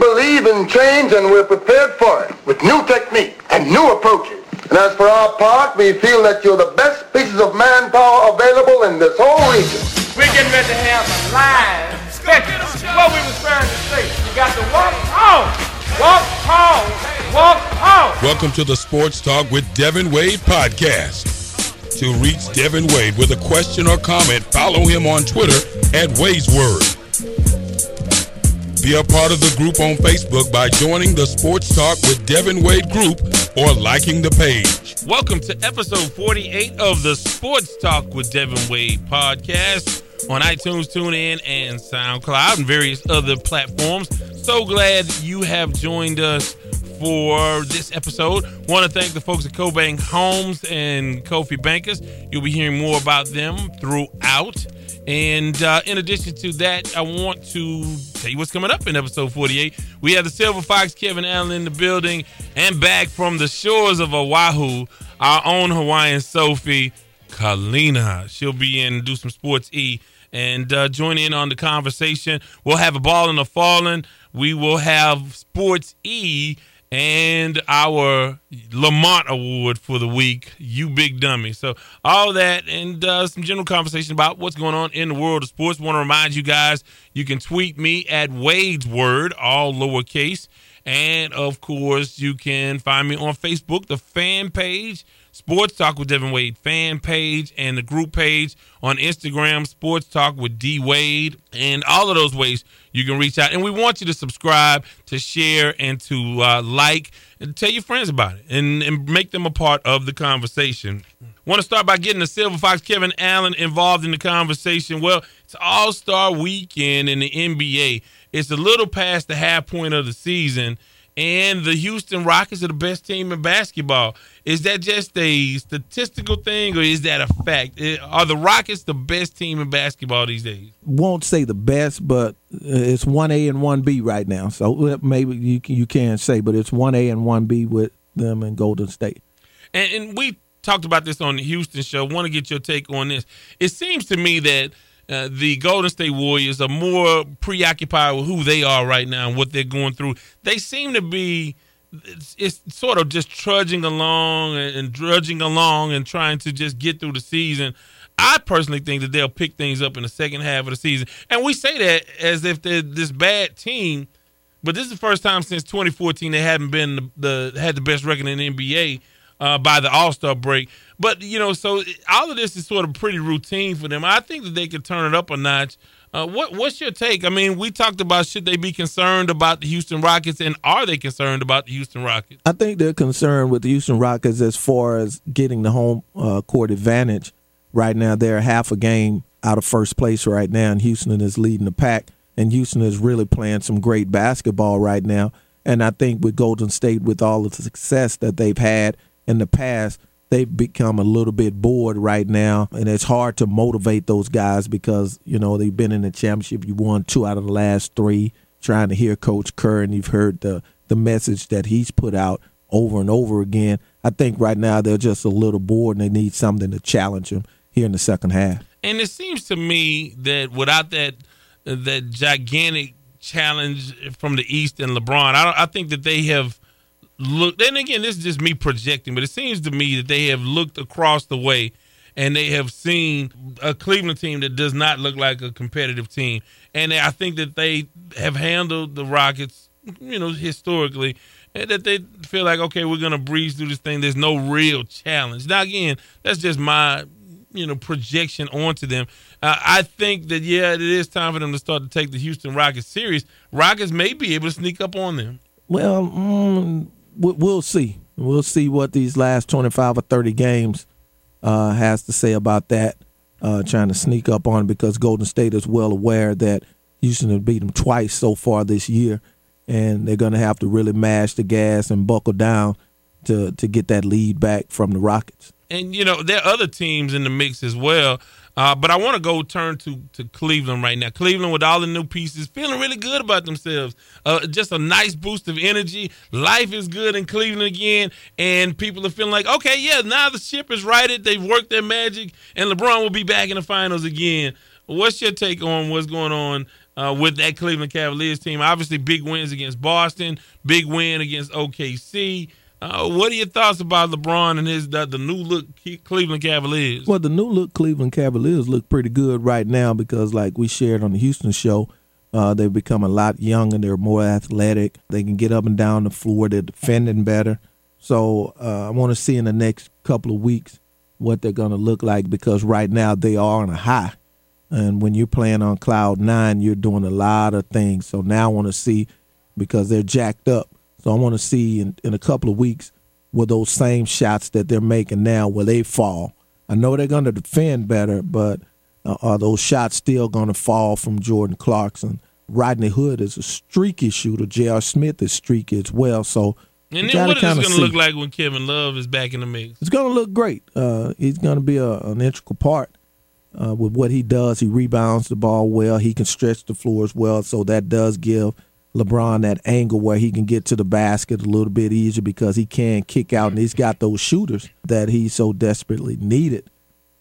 believe in change and we're prepared for it with new technique and new approaches. And as for our part, we feel that you're the best pieces of manpower available in this whole region. We're getting ready to have a live spectacle. What we was trying to say, you got to walk home, walk home, walk home. Welcome to the Sports Talk with Devin Wade podcast. To reach Devin Wade with a question or comment, follow him on Twitter at Wade's Word. Be a part of the group on Facebook by joining the Sports Talk with Devin Wade group or liking the page. Welcome to episode 48 of the Sports Talk with Devin Wade podcast on iTunes, TuneIn, and SoundCloud and various other platforms. So glad you have joined us for this episode. Want to thank the folks at CoBank Homes and Kofi Bankers. You'll be hearing more about them throughout. And uh, in addition to that, I want to tell you what's coming up in episode 48. We have the Silver Fox, Kevin Allen in the building, and back from the shores of Oahu, our own Hawaiian Sophie, Kalina. She'll be in do some sports E and uh, join in on the conversation. We'll have a ball in the falling. We will have sports E and our Lamont Award for the week, You Big Dummy. So, all that and uh, some general conversation about what's going on in the world of sports. Want to remind you guys you can tweet me at Wade's Word, all lowercase. And of course, you can find me on Facebook, the fan page, Sports Talk with Devin Wade fan page, and the group page on Instagram, Sports Talk with D Wade. And all of those ways you can reach out. And we want you to subscribe, to share, and to uh, like, and tell your friends about it, and, and make them a part of the conversation. Want to start by getting the Silver Fox Kevin Allen involved in the conversation? Well, it's All Star Weekend in the NBA. It's a little past the half point of the season, and the Houston Rockets are the best team in basketball. Is that just a statistical thing, or is that a fact? Eh, are the Rockets the best team in basketball these days? Won't say the best, but uh, it's one A and one B right now. So uh, maybe you you can say, but it's one A and one B with them in Golden State. And, and we talked about this on the Houston show. Want to get your take on this? It seems to me that uh, the Golden State Warriors are more preoccupied with who they are right now and what they're going through. They seem to be it's, it's sort of just trudging along and, and, drudging along and trying to just get through the season. I personally think that they'll pick things up in the second half of the season, and we say that as if they're this bad team. But this is the first time since 2014 they haven't been the, the had the best record in the NBA uh, by the All Star break. But you know, so all of this is sort of pretty routine for them. I think that they could turn it up a notch. Uh, what what's your take? I mean, we talked about should they be concerned about the Houston Rockets, and are they concerned about the Houston Rockets? I think they're concerned with the Houston Rockets as far as getting the home uh, court advantage. Right now, they're half a game out of first place right now, and Houston is leading the pack. And Houston is really playing some great basketball right now. And I think with Golden State, with all the success that they've had in the past, they've become a little bit bored right now, and it's hard to motivate those guys because you know they've been in the championship. You won two out of the last three. Trying to hear Coach Kerr, and you've heard the the message that he's put out over and over again. I think right now they're just a little bored, and they need something to challenge them here in the second half. And it seems to me that without that that gigantic challenge from the East and LeBron, I, I think that they have looked, and again, this is just me projecting, but it seems to me that they have looked across the way and they have seen a Cleveland team that does not look like a competitive team. And I think that they have handled the Rockets, you know, historically, and that they feel like, okay, we're going to breeze through this thing. There's no real challenge. Now, again, that's just my, you know, projection onto them. Uh, I think that, yeah, it is time for them to start to take the Houston Rockets serious. Rockets may be able to sneak up on them. Well, mm, we'll see. We'll see what these last 25 or 30 games uh, has to say about that. Uh, trying to sneak up on because Golden State is well aware that Houston has beat them twice so far this year, and they're going to have to really mash the gas and buckle down to to get that lead back from the Rockets. And you know there are other teams in the mix as well. Uh, but I want to go turn to, to Cleveland right now. Cleveland with all the new pieces, feeling really good about themselves. Uh, just a nice boost of energy. Life is good in Cleveland again, and people are feeling like, okay, yeah, now the ship is righted. They've worked their magic, and LeBron will be back in the finals again. What's your take on what's going on uh, with that Cleveland Cavaliers team. Obviously, big wins against Boston, big win against OKC. Uh, what are your thoughts about LeBron and his the, the new look Cleveland Cavaliers? Well, the new look Cleveland Cavaliers look pretty good right now because, like we shared on the Houston show, uh, they've become a lot younger. They're more athletic. They can get up and down the floor. They're defending better. So uh, I want to see in the next couple of weeks what they're going to look like because right now they are on a high. And when you're playing on cloud nine, you're doing a lot of things. So now I want to see because they're jacked up so I want to see in, in a couple of weeks will those same shots that they're making now will they fall? I know they're going to defend better, but uh, are those shots still going to fall from Jordan Clarkson? Rodney Hood is a streaky shooter. J.R. Smith is streaky as well. So and then what is going to look like when Kevin Love is back in the mix? It's going to look great. Uh, he's going to be a, an integral part uh, with what he does. He rebounds the ball well. He can stretch the floor as well. So that does give LeBron that angle where he can get to the basket a little bit easier because he can kick out and he's got those shooters that he so desperately needed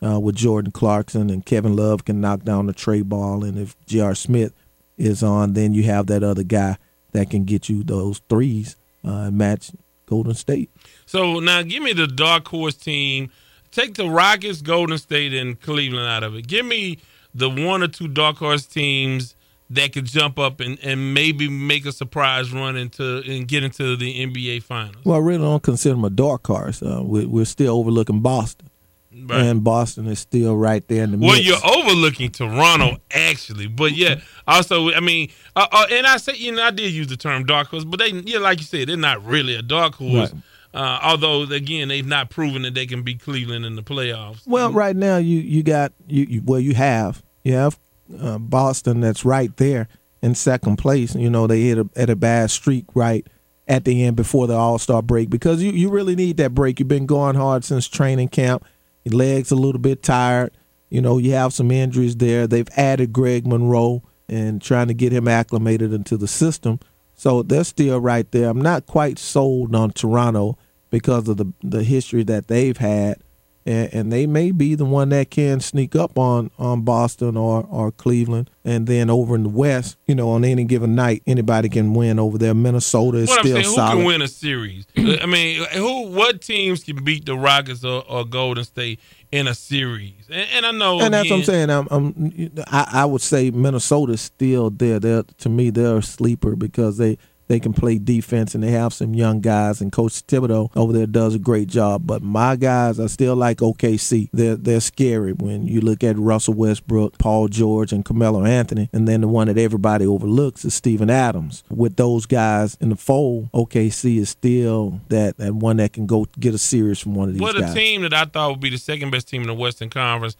uh, with Jordan Clarkson and Kevin Love can knock down the tray ball and if J.R. Smith is on, then you have that other guy that can get you those threes uh, and match Golden State. So now give me the dark horse team. Take the Rockets, Golden State, and Cleveland out of it. Give me the one or two dark horse teams that could jump up and, and maybe make a surprise run into and get into the NBA finals? Well, I really don't consider them a dark horse. Uh, we, we're still overlooking Boston. Right. And Boston is still right there in the well, mix. you're overlooking Toronto, actually, but yeah. Also, I mean, uh, uh, and I say, you know, I did use the term dark horse, but they, yeah, like you said, they're not really a dark horse. Right. Uh, although again, they've not proven that they can beat Cleveland in the playoffs. Well, right now you you got you, you well you have you have uh, Boston that's right there in second place. You know, they hit a, at a bad streak right at the end before the All Star break because you, you really need that break. You've been going hard since training camp. Your legs a little bit tired. You know, you have some injuries there. They've added Greg Monroe and trying to get him acclimated into the system. So they're still right there. I'm not quite sold on Toronto because of the the history that they've had and, and, they may be the one that can sneak up on on Boston or or Cleveland, and then over in the West, you know, on any given night, anybody can win over there. Minnesota is what still I'm saying, solid. Who can win a series? Uh, I mean, uh, who? What teams can beat the Rockets or, or Golden State in a series? And, and I know, and that's what I'm saying. I'm, I'm I, I would say Minnesota's still there. They're to me, they're a sleeper because they they can play defense and they have some young guys and Coach Thibodeau over there does a great job. But my guys, are still like OKC. They're they're scary when you look at Russell Westbrook, Paul George, and Carmelo Anthony, and then the one that everybody overlooks is Steven Adams. With those guys in the fold, OKC is still that that one that can go get a series from one of these well, guys. the team that I thought would be the second best team in the Western Conference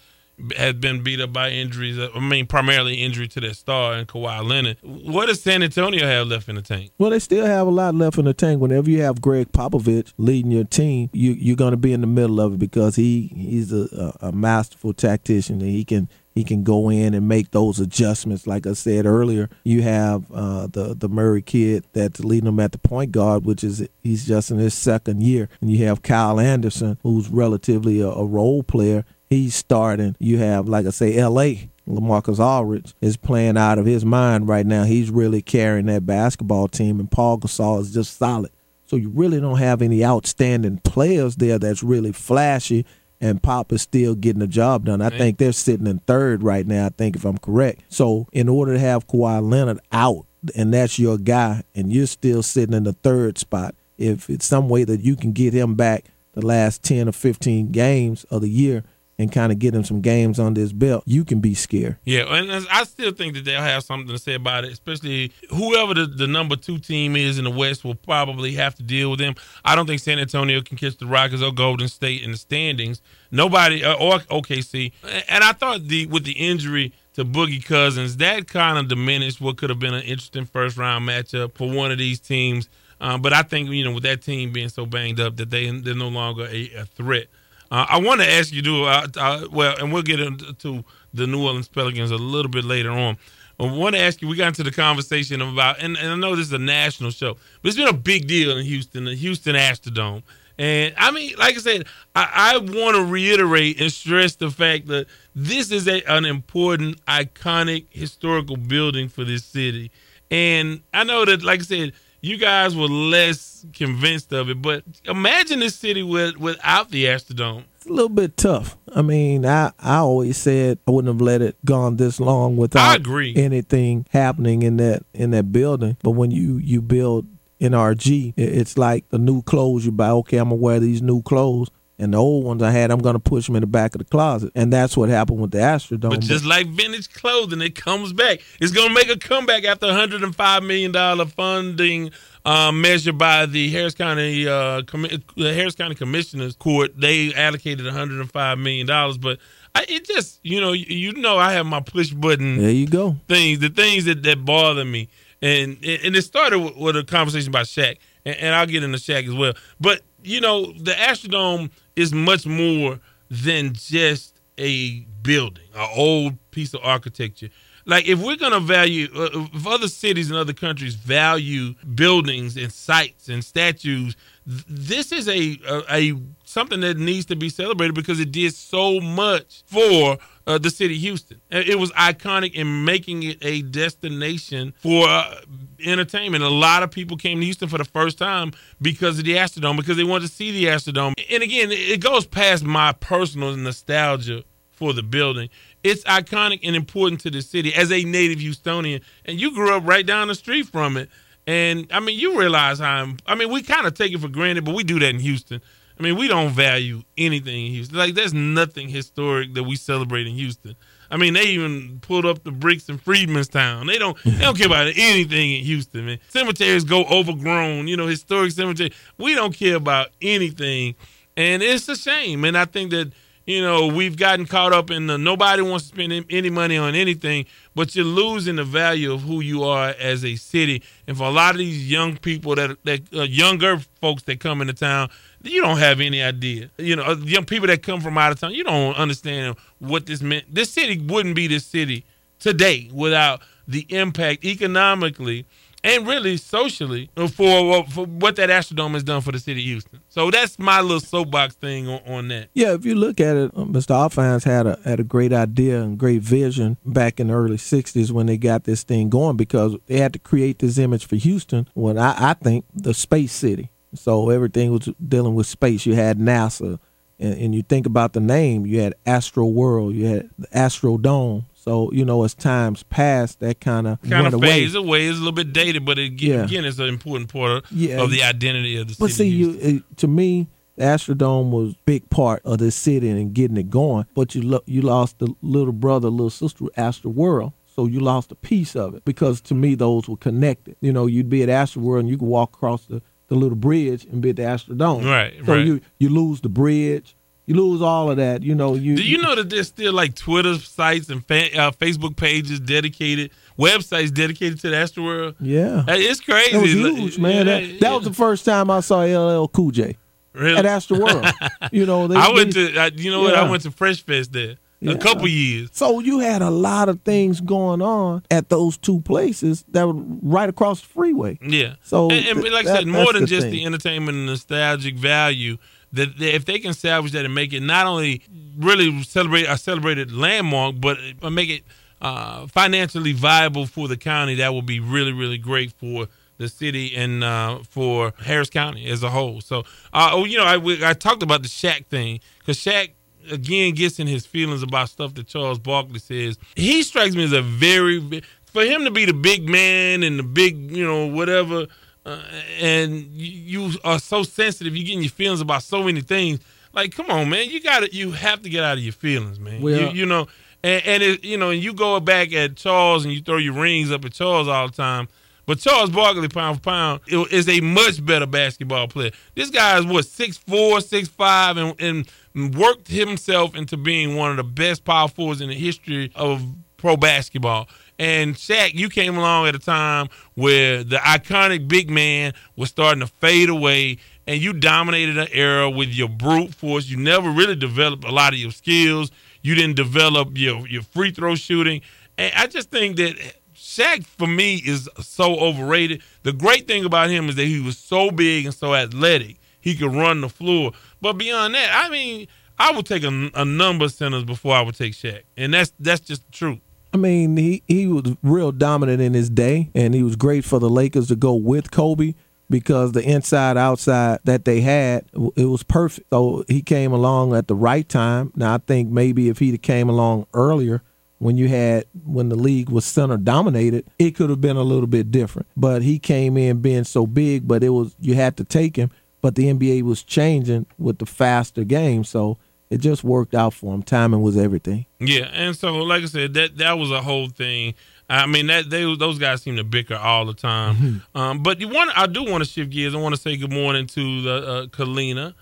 has been beat up by injuries. I mean, primarily injury to their star and Kawhi Leonard. What does San Antonio have left in the tank? Well, they still have a lot left in the tank. Whenever you have Gregg Popovich leading your team, you, you're going to be in the middle of it because he he's a, a, a masterful tactician and he can he can go in and make those adjustments. Like I said earlier, you have uh, the the Murray kid that's leading them at the point guard, which is he's just in his second year, and you have Kyle Anderson, who's relatively a, a role player he's starting. You have, like I say, L.A. LaMarcus Aldridge is playing out of his mind right now. He's really carrying that basketball team, and Paul Gasol is just solid. So you really don't have any outstanding players there that's really flashy, and Pop is still getting the job done. I think they're sitting in third right now, I think, if I'm correct. So in order to have Kawhi Leonard out, and that's your guy, and you're still sitting in the third spot, if it's some way that you can get him back the last 10 or 15 games of the year – and kind of get him some games on this belt, you can be scared. Yeah, and I still think that they'll have something to say about it, especially whoever the, the number two team is in the West will probably have to deal with them. I don't think San Antonio can catch the Rockets or Golden State in the standings. Nobody uh, or OKC. And I thought the with the injury to Boogie Cousins, that kind of diminished what could have been an interesting first round matchup for one of these teams. Um, but I think you know with that team being so banged up that they they're no longer a, a threat. Uh, I want to ask you, do uh, uh, well, and we'll get into the New Orleans Pelicans a little bit later on. I want to ask you. We got into the conversation about, and, and I know this is a national show, but it's been a big deal in Houston, the Houston Astrodome, And I mean, like I said, I, I want to reiterate and stress the fact that this is a, an important, iconic, historical building for this city. And I know that, like I said, you guys were less convinced of it, but imagine this city with, without the Astrodome. It's a little bit tough. I mean, I, I always said I wouldn't have let it gone this long without I agree. anything happening in that in that building. But when you you build NRG, it's like the new clothes you buy. Okay, I'm gonna wear these new clothes. And the old ones I had, I'm gonna push them in the back of the closet, and that's what happened with the Astrodome. But just like vintage clothing, it comes back. It's gonna make a comeback after 105 million dollar funding uh, measured by the Harris County uh, Com- the Harris County Commissioners Court. They allocated 105 million dollars, but I, it just you know you, you know I have my push button. There you go. Things the things that that bother me, and and it started with, with a conversation about Shaq, and, and I'll get into Shaq as well. But you know the Astrodome is much more than just a building, an old piece of architecture. Like if we're gonna value, uh, if other cities and other countries value buildings and sites and statues, th- this is a, a, a something that needs to be celebrated because it did so much for uh, the city of Houston. It was iconic in making it a destination for uh, entertainment. A lot of people came to Houston for the first time because of the Astrodome, because they wanted to see the Astrodome. And again, it goes past my personal nostalgia for the building. It's iconic and important to the city as a native Houstonian. And you grew up right down the street from it. And I mean, you realize how, I'm, I mean, we kind of take it for granted, but we do that in Houston. I mean, we don't value anything in Houston. Like, there's nothing historic that we celebrate in Houston. I mean, they even pulled up the bricks in Freedmen's Town. They don't they don't care about anything in Houston, man. Cemeteries go overgrown, you know, historic cemetery. We don't care about anything. And it's a shame. And I think that, you know, we've gotten caught up in the nobody wants to spend any money on anything, but you're losing the value of who you are as a city. And for a lot of these young people that that uh, younger folks that come into town, you don't have any idea. You know, young people that come from out of town, you don't understand what this meant. This city wouldn't be this city today without the impact economically and really socially for, for what that Astrodome has done for the city of Houston. So that's my little soapbox thing on, on that. Yeah, if you look at it, uh, Mr. Alphonse had a had a great idea and great vision back in the early '60s when they got this thing going because they had to create this image for Houston. When I, I think the space city. So everything was dealing with space. You had NASA, and, and you think about the name. You had Astro World. You had the Astrodome. So you know, as times passed, that kind of Kind of away. fades away. It's a little bit dated, but it, Yeah. again, it's an important part of, Yeah. of the identity of the city. But see, you uh, to me, the Astrodome was a big part of the city and getting it going. But you lo- you lost the little brother, little sister, Astro World. So you lost a piece of it because to me those were connected. You know, you'd be at Astro World and you could walk across the, the little bridge and be at the Astrodome. Right, So right. you you lose the bridge, you lose all of that. You know, you Do you know that there's still like Twitter sites and fa- uh, Facebook pages dedicated, websites dedicated to the Astroworld? Yeah. It's crazy. It was huge, man. yeah, that, that was the first time I saw LL Cool J really. at Astro World. you know, they, I went they- to, I, you know what? I went to Fresh Fest there Yeah. a couple years. So you had a lot of things going on at those two places that were right across the freeway. Yeah. So and, and th- like I that- said, more than the just thing. the entertainment and nostalgic value, that if they can salvage that and make it not only really celebrate a celebrated landmark, but make it uh, financially viable for the county, that would be really, really great for the city and uh, for Harris County as a whole. So, uh, oh, you know, I, we- I talked about the Shaq thing because Shaq again gets in his feelings about stuff that Charles Barkley says. He strikes me as a very for him to be the big man and the big, you know, whatever, uh, and you, you are so sensitive. You get in your feelings about so many things. Like, come on, man, you got to You have to get out of your feelings, man. Well- you, you know, and, and it, you know, and you go back at Charles and you throw your rings up at Charles all the time. But Charles Barkley, pound for pound, is a much better basketball player. This guy is what six four, six five, and, and worked himself into being one of the best power forwards in the history of pro basketball. And Shaq, you came along at a time where the iconic big man was starting to fade away, and you dominated an era with your brute force. You never really developed a lot of your skills. You didn't develop your your free throw shooting, and I just think that Shaq for me is so overrated. The great thing about him is that he was so big and so athletic. he could run the floor. But beyond that, I mean, I would take a, a number of centers before I would take Shaq, and that's that's just the truth. I mean, he, he was real dominant in his day, and he was great for the Lakers to go with Kobe because the inside outside that they had it was perfect. So he came along at the right time. Now I think maybe if he came along earlier when you had when the league was center dominated, it could have been a little bit different. But he came in being so big, but it was you had to take him. But the NBA was changing with the faster game, so it just worked out for him. Timing was everything. Yeah, and so like I said, that that was a whole thing. I mean that they those guys seem to bicker all the time. Mm-hmm. Um, but you want I do want to shift gears. I want to say good morning to the uh, Kalina.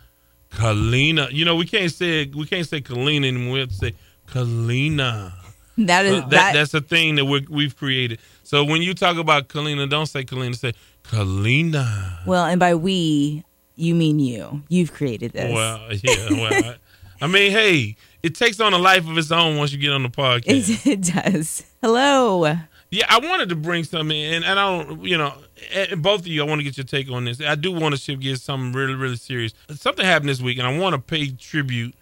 Kalina, you know we can't say we can't say Kalina anymore. We have to say Kalina. That is uh, that, that, That's a thing that we have created. So when you talk about Kalina, don't say Kalina. Say Kalina. Well, and by we, you mean you. You've created this. Well, yeah. Well, I, I mean, hey, it takes on a life of its own once you get on the podcast. It, does. Hello. Yeah, I wanted to bring something in, and I don't, you know, eh, eh, both of you, I want to get your take on this. I do want to shift gears something really, really serious. Something happened this week, and I want to pay tribute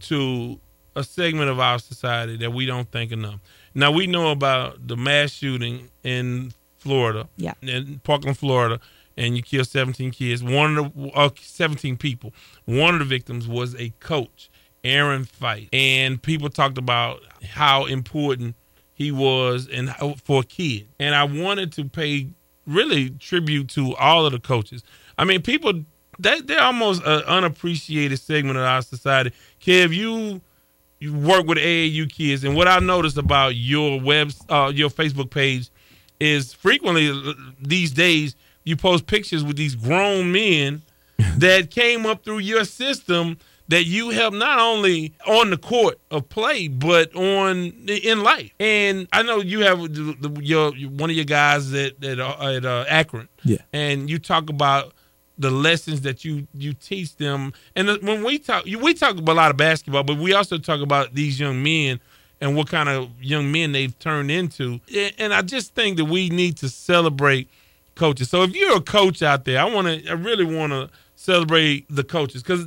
to a segment of our society that we don't think enough. Now we know about the mass shooting in Florida, yeah, in Parkland, Florida, and you killed 17 kids. One of the uh, 17 people. One of the victims was a coach, Aaron Feis, and people talked about how important he was and for a kid. And I wanted to pay really tribute to all of the coaches. I mean, people they they're almost an unappreciated segment of our society. Kev, you you work with AAU kids, and what I noticed about your web, uh, your Facebook page, is frequently these days you post pictures with these grown men that came up through your system that you help not only on the court of play but on in life. And I know you have the, the, your one of your guys that at, uh, at uh, Akron, yeah, and you talk about the lessons that you you teach them. And when we talk, we talk about a lot of basketball, but we also talk about these young men and what kind of young men they've turned into. And I just think that we need to celebrate coaches. So if you're a coach out there, I want to, I really want to celebrate the coaches because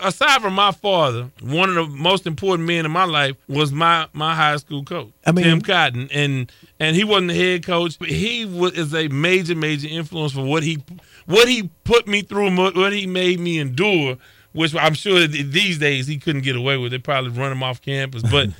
aside from my father, one of the most important men in my life was my my high school coach, I mean, Tim Cotton, and and he wasn't the head coach, but he was is a major major influence for what he what he put me through, what he made me endure, which I'm sure these days he couldn't get away with. They probably run him off campus, but.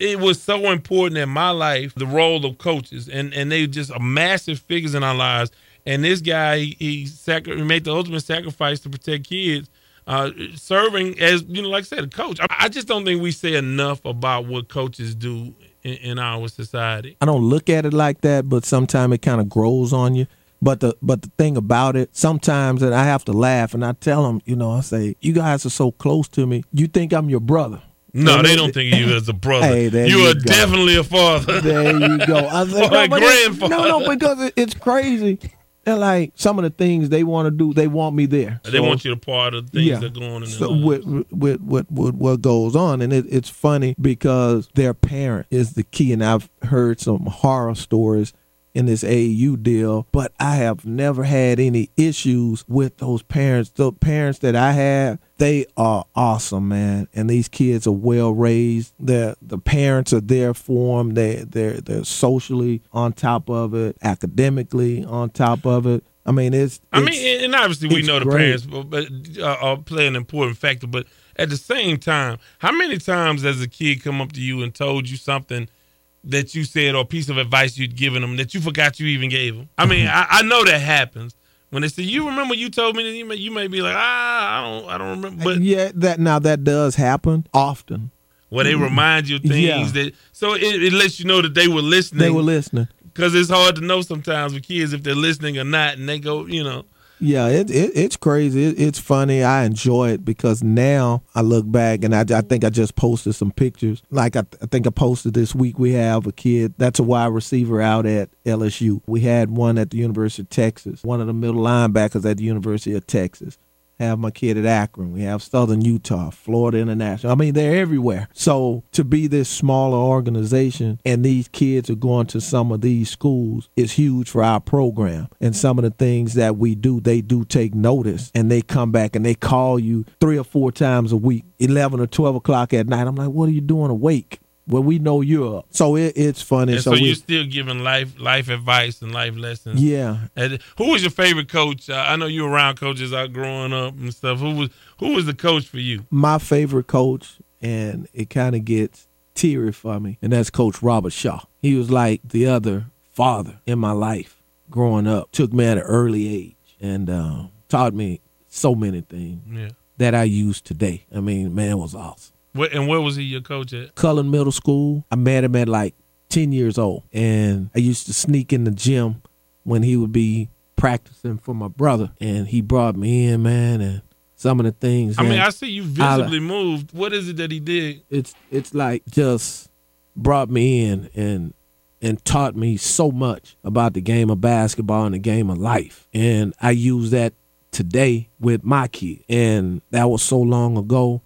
it was so important in my life, the role of coaches, and and they just a massive figures in our lives. And this guy, he, he, sacri- made the ultimate sacrifice to protect kids, uh, serving as you know, like I said, a coach. I, I, just don't think we say enough about what coaches do in, in our society. I don't look at it like that, but sometimes it kind of grows on you. But the but the thing about it, sometimes and I have to laugh and I tell them, you know, I say, you guys are so close to me. You think I'm your brother. No, they don't think of you as a brother. Hey, you, you are go. definitely a father. There you go. I said, no, grandfather. no, no, because it's crazy. They're like some of the things they want to do. They want me there. They want you to part of the things yeah. that go on in so with, with, with, with, what goes on, and it, it's funny because their parent is the key. And I've heard some horror stories in this AAU deal, but I have never had any issues with those parents. The parents that I have, they are awesome, man. And these kids are well raised. The the parents are there for them. They they're they're socially on top of it, academically on top of it. I mean, it's. I mean, and obviously we know the great. parents, but, but uh, are play an important factor. But at the same time, how many times has a kid come up to you and told you something? That you said or a piece of advice you'd given them that you forgot you even gave them. I mean, I, I, know that happens when they say, "You remember you told me," that you may, you may be like, "Ah, I don't, I don't remember." But yeah, that now that does happen often. Where they remind you of things yeah. that so it, it lets you know that they were listening. They were listening because it's hard to know sometimes with kids if they're listening or not, and they go, you know. Yeah, it, it it's crazy. It, it's funny. I enjoy it because now I look back and I, I think I just posted some pictures. Like I, I think I posted this week. We have a kid that's a wide receiver out at LSU. We had one at the University of Texas. One of the middle linebackers at the University of Texas. Have my kid at Akron. We have Southern Utah, Florida International. I mean, they're everywhere. So to be this smaller organization and these kids are going to some of these schools is huge for our program. And some of the things that we do, they do take notice and they come back and they call you three or four times a week, 11 or 12 o'clock at night. I'm like, what are you doing awake? Well, we know you're up. So it, it's funny. And so, we, you're still giving life life advice and life lessons. Yeah. And who was your favorite coach? Uh, I know you were around coaches out growing up and stuff. Who was who was the coach for you? My favorite coach, and it kind of gets teary for me, and that's Coach Robert Shaw. He was like the other father in my life growing up. Took me at an early age and uh, taught me so many things Yeah. that I use today. I mean, man, was awesome. What, and where was he your coach at? Cullen Middle School. I met him at like 10 years old. And I used to sneak in the gym when he would be practicing for my brother. And he brought me in, man, and some of the things. I mean, I see you visibly moved. What is it that he did? it's it's like just brought me in and and taught me so much about the game of basketball and the game of life. And I use that today with my kid. And that was so long ago.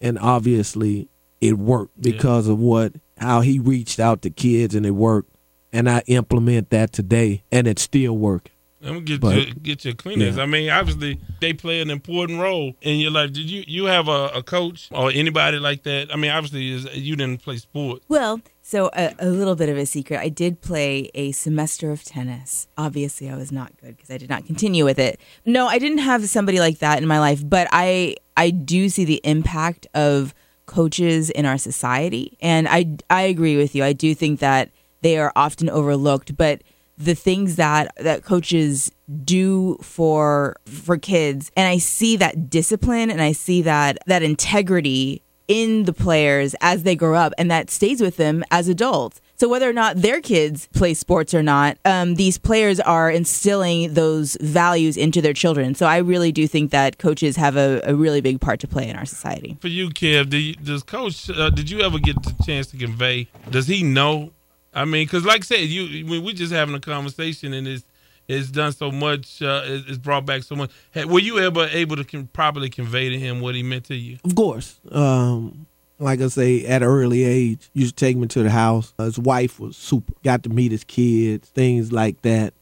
And obviously it worked because of what how he reached out to kids and it worked. And I implement that today and it's still working. I'm gonna get But- your, get your Kleenex. Yeah. I mean, obviously they play an important role in your life. Did you you have a, a coach or anybody like that? I mean, obviously you didn't play sports. Well, so a, a little bit of a secret. I did play a semester of tennis. Obviously, I was not good because I did not continue with it. No, I didn't have somebody like that in my life, but I I do see the impact of coaches in our society, and I I agree with you. I do think that they are often overlooked, but the things that that coaches do for for kids and i see that discipline and i see that that integrity in the players as they grow up and that stays with them as adults so whether or not their kids play sports or not um, these players are instilling those values into their children so i really do think that coaches have a, a really big part to play in our society For you, Kev, do you, does Coach? Uh, did you ever get the chance to convey? Does he know? I mean, because like I said, you when we just having a conversation and it's it's done so much, uh, it's brought back so much. Hey, were you ever able to con- properly convey to him what he meant to you? Of course. Um, like I say, at an early age, used to take me to the house. His wife was super. Got to meet his kids, things like that.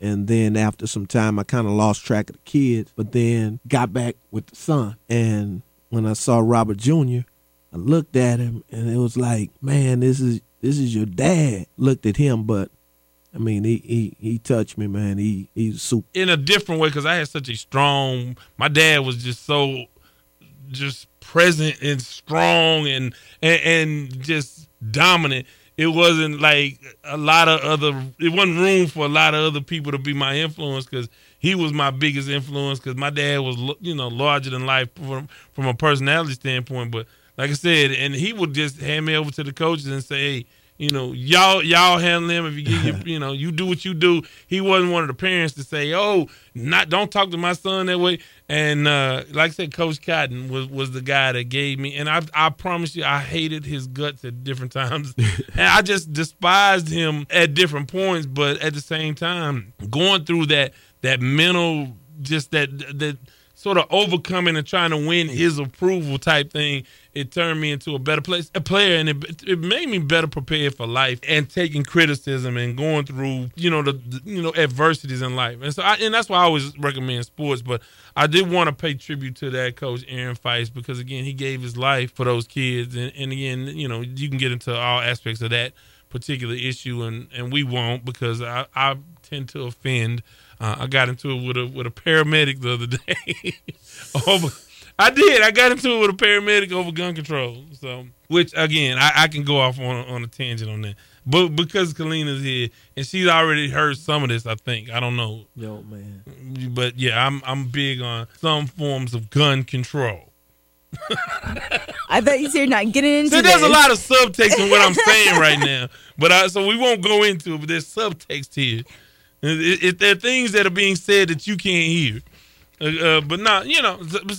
And then after some time, I kind of lost track of the kids, but then got back with the son. And when I saw Robert Jr., I looked at him and it was like, man, this is this is your dad. Looked at him, but I mean, he he, he touched me, man. He he's super. in a different way because I had such a strong. My dad was just so, just present and strong and and, and just dominant. It wasn't like a lot of other. It wasn't room for a lot of other people to be my influence because he was my biggest influence. Because my dad was, you know, larger than life from from a personality standpoint. But like I said, and he would just hand me over to the coaches and say, "Hey, you know, y'all y'all handle him. If you get your, you know, you do what you do." He wasn't one of the parents to say, "Oh, not don't talk to my son that way." And uh, like I said, Coach Cotton was was the guy that gave me, and I I promise you, I hated his guts at different times, and I just despised him at different points. But at the same time, going through that that mental, just that that sort of overcoming and trying to win his approval type thing, it turned me into a better place, a player, and it, it made me better prepared for life and taking criticism and going through, you know, the, the you know adversities in life. And so, I, and that's why I always recommend sports. But I did want to pay tribute to that coach Aaron Feis because again, he gave his life for those kids, and, and again, you know, you can get into all aspects of that particular issue, and and we won't because I, I tend to offend. Uh, I got into it with a with a paramedic the other day. over, I did. I got into it with a paramedic over gun control. So, which again, I, I can go off on on a tangent on that. But because Kalina's here and she's already heard some of this, I think I don't know. Yo, man. But yeah, I'm I'm big on some forms of gun control. i bet you said you're not getting into See, there's a lot of subtext in what I'm saying right now, but I, so we won't go into it. But there's subtext here. It, there are things that are being said that you can't hear. Uh, uh, but not, you know,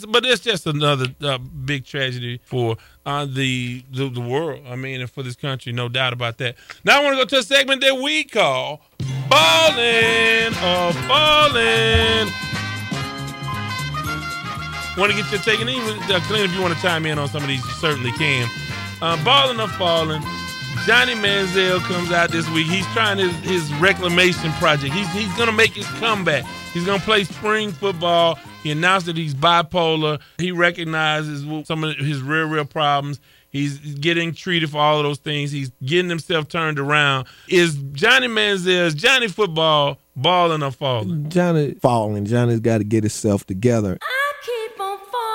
but it's just another uh, big tragedy for uh, the, the the world. I mean, and for this country, no doubt about that. Now I want to go to a segment that we call "Ballin' or Ballin'." Want to get your take, even uh, Clint, if you want to chime in on some of these, you certainly can. Uh, balling or falling. Johnny Manziel comes out this week. He's trying his, his reclamation project. He's he's gonna make his comeback. He's gonna play spring football. He announced that he's bipolar. He recognizes some of his real real problems. He's getting treated for all of those things. He's getting himself turned around. Is Johnny Manziel's Johnny football balling or falling? Johnny falling. Johnny's got to get himself together. Ah,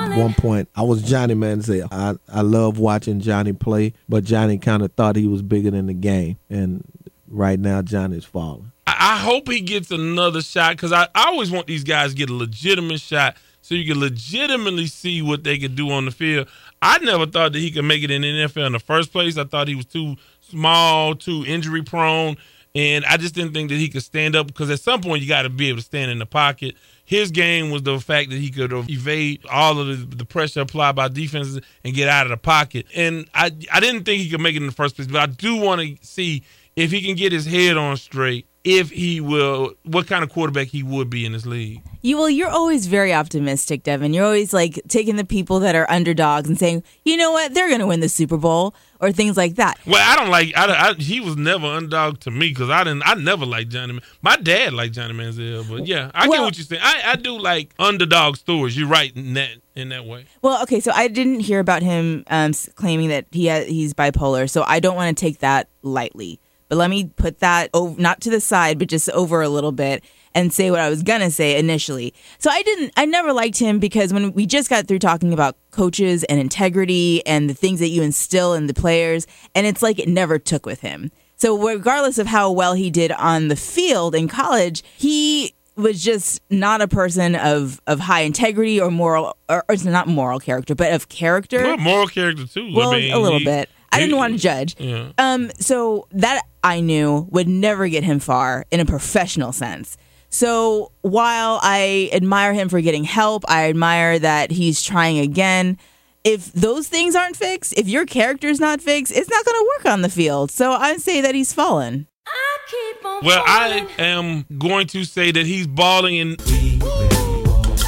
At one point, I was Johnny Manziel. I, I love watching Johnny play, but Johnny kind of thought he was bigger than the game. And right now, Johnny's falling. I, I hope he gets another shot because I, I always want these guys to get a legitimate shot so you can legitimately see what they can do on the field. I never thought that he could make it in the NFL in the first place. I thought he was too small, too injury prone, and I just didn't think that he could stand up because at some point you got to be able to stand in the pocket his game was the fact that he could evade all of the, pressure applied by defenses and get out of the pocket. And I I didn't think he could make it in the first place, but I do want to see if he can get his head on straight if he will, what kind of quarterback he would be in this league. You well, you're always very optimistic, Devin. You're always like taking the people that are underdogs and saying, you know what, they're going to win the Super Bowl or things like that. Well, I don't like. I, I he was never underdog to me because I didn't. I never liked Johnny. My dad liked Johnny Manziel, but yeah, I well, get what you're saying. I, I do like underdog stories. You're right in that in that way. Well, okay, so I didn't hear about him um, claiming that he ha- he's bipolar, so I don't want to take that lightly. But let me put that over, not to the side, but just over a little bit and say what I was gonna say initially. So I didn't, I never liked him because when we just got through talking about coaches and integrity and the things that you instill in the players, and it's like it never took with him. So regardless of how well he did on the field in college, he was just not a person of of high integrity or moral or, or not moral character, but of character. Well, moral character too. Well, I mean, a little he, bit. I didn't want to judge. Yeah. Um, so that I knew would never get him far in a professional sense. So while I admire him for getting help, I admire that he's trying again. If those things aren't fixed, if your character's not fixed, it's not going to work on the field. So I'd say that he's fallen. I well, I am going to say that he's balling and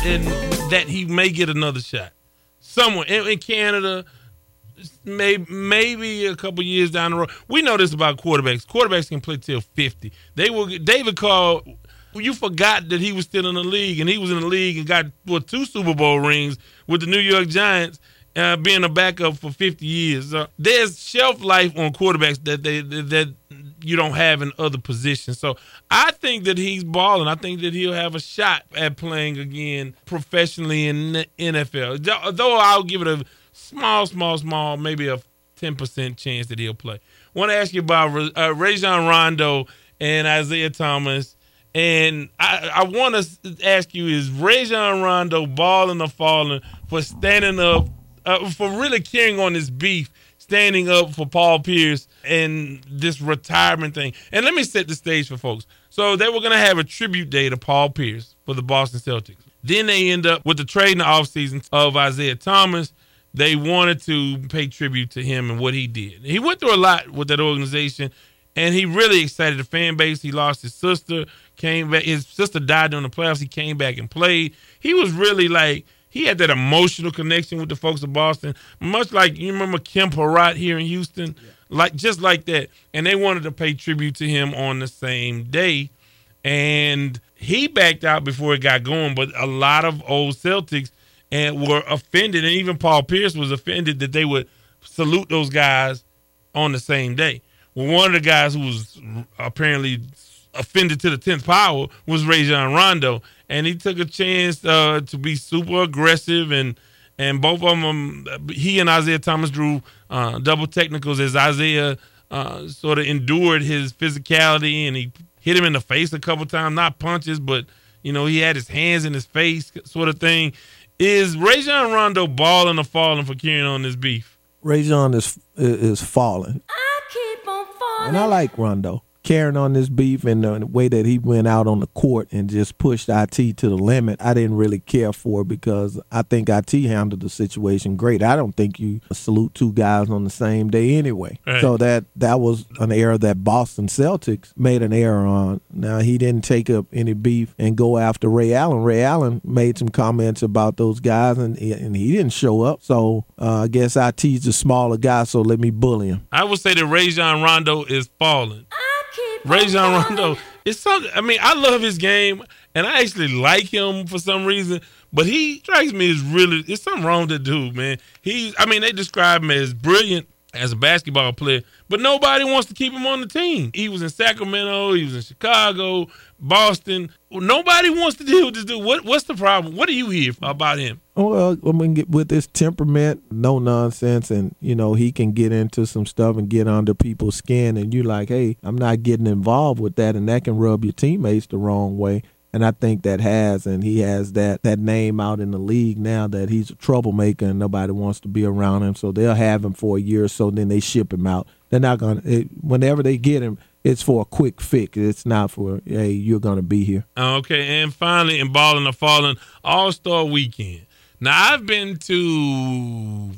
and that he may get another shot somewhere in, in Canada maybe maybe a couple years down the road. We know this about quarterbacks. Quarterbacks can play till fifty. They will. David Carr. You forgot that he was still in the league, and he was in the league and got two Super Bowl rings with the New York Giants, uh, being a backup for fifty years. Uh, there's shelf life on quarterbacks that they that you don't have in other positions. So I think that he's balling. I think that he'll have a shot at playing again professionally in the NFL. Though I'll give it a small, small, small, maybe a 10% chance that he'll play. Want to ask you about uh, Rajon Rondo and Isaiah Thomas. And I, I want to ask you: Is Rajon Rondo balling or falling for standing up, uh, for really carrying on this beef, standing up for Paul Pierce and this retirement thing? And let me set the stage for folks. So they were going to have a tribute day to Paul Pierce for the Boston Celtics. Then they end up with the trade in the offseason of Isaiah Thomas they wanted to pay tribute to him and what he did. He went through a lot with that organization, and he really excited the fan base. He lost his sister, came back. His sister died during the playoffs. He came back and played. He was really like he had that emotional connection with the folks of Boston, much like you remember Kim Peratt here in Houston, yeah. like just like that. And they wanted to pay tribute to him on the same day, and he backed out before it got going. But a lot of old Celtics and were offended, and even Paul Pierce was offended that they would salute those guys on the same day. Well, one of the guys who was apparently offended to the tenth power was Rajon Rondo, and he took a chance uh, to be super aggressive and and both of them, he and Isaiah Thomas drew uh, double technicals as Isaiah uh, sort of endured his physicality and he hit him in the face a couple times, not punches, but you know he had his hands in his face, sort of thing. Is Rajon Rondo balling or falling for carrying on this beef? Rajon is is falling. I keep on falling. And I like Rondo. Carrying on this beef and the way that he went out on the court and just pushed IT to the limit, I didn't really care for because I think IT handled the situation great. I don't think you salute two guys on the same day anyway. Right. So that that was an error that Boston Celtics made an error on. Now he didn't take up any beef and go after Ray Allen. Ray Allen made some comments about those guys and and he didn't show up. So uh, I guess IT's a smaller guy, so let me bully him. I would say that Rajon Rondo is falling. Rajon Rondo It's something. I mean, I love his game, and I actually like him for some reason. But he strikes me as really. It's something wrong with the dude, man. He's. I mean, they describe him as brilliant as a basketball player, but nobody wants to keep him on the team. He was in Sacramento. He was in Chicago, Boston. Nobody wants to deal with this dude. What, what's the problem? What do you hear about him? Well, I mean, with his temperament, no nonsense, and you know he can get into some stuff and get under people's skin, and you're like, hey, I'm not getting involved with that, and that can rub your teammates the wrong way. And I think that has, and he has that that name out in the league now that he's a troublemaker and nobody wants to be around him. So they'll have him for a year or so, then they ship him out. They're not gonna. It, whenever they get him, it's for a quick fix. It's not for hey, you're gonna be here. Okay, and finally, in balling or falling, All Star Weekend. Now I've been to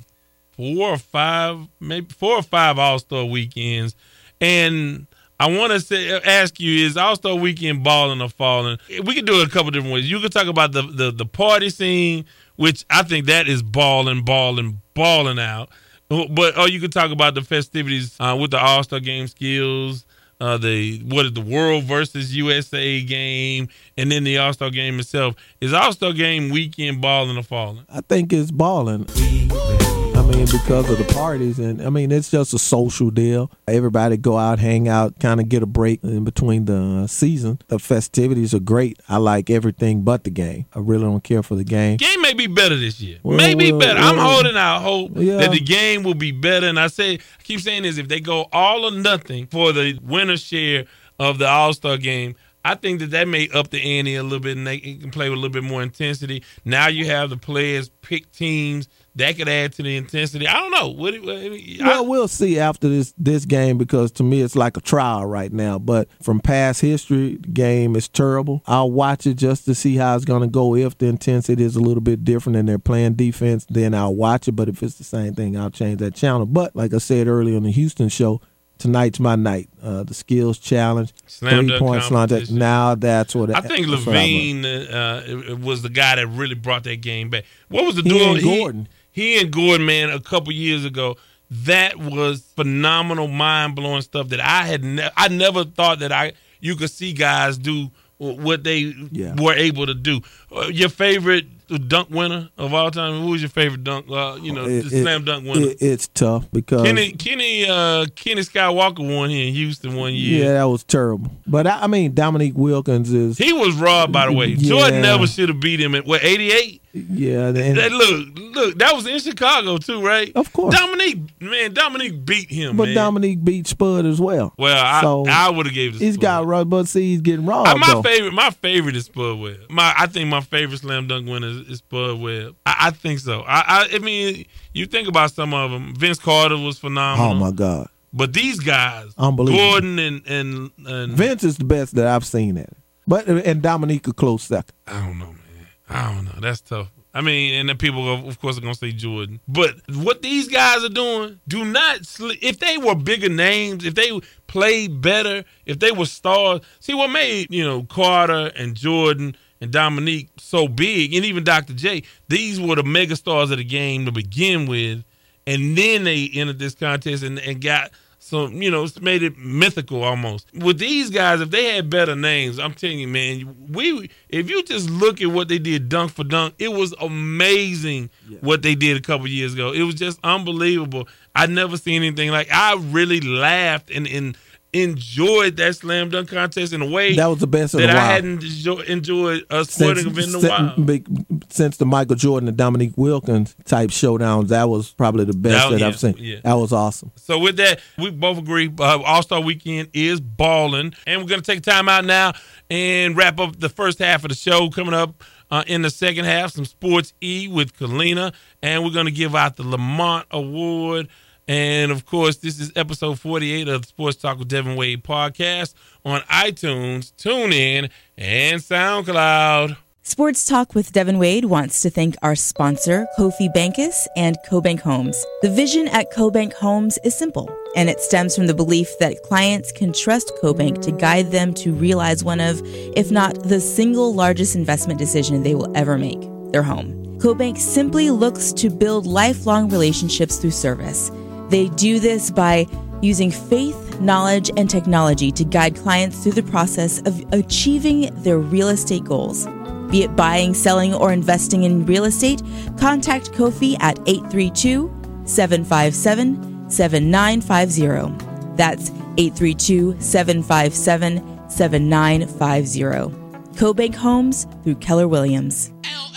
four or five, maybe four or five All Star weekends, and I want to say ask you: Is All Star Weekend balling or falling? We could do it a couple different ways. You could talk about the the, the party scene, which I think that is balling, balling, balling out. But or you could talk about the festivities uh, with the All Star Game skills, uh, the what is the World versus USA game, and then the All Star Game itself. Is All Star Game weekend balling or falling? I think it's balling. Mean, because of the parties, and I mean, it's just a social deal. Everybody go out, hang out, kind of get a break in between the uh, season. The festivities are great. I like everything but the game. I really don't care for the game. Game may be better this year. Well, Maybe well, better. I'm holding out hope yeah. that the game will be better. And I say, I keep saying this: if they go all or nothing for the winner share of the All Star game. I think that that may up the ante a little bit, and they can play with a little bit more intensity. Now you have the players pick teams that could add to the intensity. I don't know. What, what, I- Well, we'll see after this this game because to me it's like a trial right now. But from past history, the game is terrible. I'll watch it just to see how it's going to go. If the intensity is a little bit different and they're playing defense, then I'll watch it. But if it's the same thing, I'll change that channel. But like I said earlier on the Houston show, tonight's my night. Uh, the skills challenge, Slam three point slam Now that's what I think. LaVine uh, was the guy that really brought that game back. What was the He and Gordon. He, and Gordon, man, a couple years ago. That was phenomenal, mind blowing stuff that I had. Ne- I never thought that I you could see guys do what they Yeah. were able to do. Uh, your favorite dunk winner of all time? Who was your favorite dunk? Uh, you know, It- the it- slam dunk winner. it- it's tough because Kenny Kenny uh, Kenny Skywalker won here in Houston one year. yeah, that was terrible. But I, I mean, Dominique Wilkins is He was robbed, by the way. Yeah. Jordan never should have beat him at what eighty eight. yeah. And, That look, look, that was in Chicago too, right? Of course. Dominique, man, Dominique beat him. But man. Dominique beat Spud as well. well, I, so I would have gave it. he's Spud. got run, but see, he's getting robbed. Uh, my though. favorite, my favorite is Spud Webb. My, I think my favorite slam dunk winner is, Spud Webb. I, I think so. I, I, I mean, you think about some of them. Vince Carter was phenomenal. Oh my God, But these guys, Unbelievable. Gordon and and, and Vince is the best that I've seen at it. But and Dominique a close second. I don't know, man. I don't know. That's tough. I mean, and then people, of course, are gonna say Jordan. But what these guys are doing, do not. Sl- if they were bigger names, if they played better, if they were stars. See what made you know Carter and Jordan and Dominique so big, and even Dr. J. These were the mega stars of the game to begin with, and then they entered this contest and, and got some, you know, it's made it mythical almost. With these guys, if they had better names, I'm telling you, man, we if you just look at what they did dunk for dunk, it was amazing what they did a couple years ago. It was just unbelievable. I never seen anything like. I really laughed and and enjoyed that slam dunk contest in a way That was the best that I hadn't enjoyed a sporting event in a since, while. big- since the Michael Jordan and Dominique Wilkins type showdowns, that was probably the best That- that yeah, I've seen. yeah. That was awesome. So with that, we both agree uh, All Star Weekend is balling, and we're gonna take time out now and wrap up the first half of the show. Coming up uh, in the second half, some Sports E with Kalina, and we're gonna give out the Lamont Award. And of course, this is episode 48 of the Sports Talk with Devin Wade podcast on iTunes, TuneIn, and SoundCloud. Sports Talk with Devin Wade wants to thank our sponsor, Kofi Bankus and CoBank Homes. The vision at CoBank Homes is simple, and it stems from the belief that clients can trust CoBank to guide them to realize one of, if not the single largest investment decision they will ever make their home. CoBank simply looks to build lifelong relationships through service. They do this by using faith, knowledge, and technology to guide clients through the process of achieving their real estate goals. Be it buying, selling, or investing in real estate, contact Kofi at 832 757 7950. That's 832 757 7950. CoBank Homes through Keller Williams. LL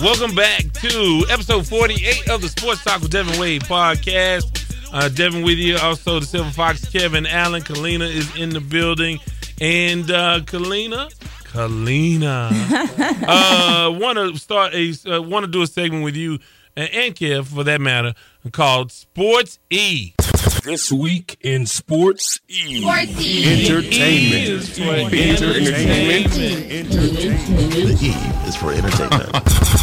Welcome back to episode 48 of the Sports Talk with Devin Wade podcast. Uh, Devin with you. Also, the Silver Fox, Kevin Allen. Kalina is in the building. And uh, Kalina, Kalina, uh, want to start a, uh, want to do a segment with you and, and Kev for that matter called Sports E. This week in Sports E. Entertainment. Entertainment. The E is for entertainment.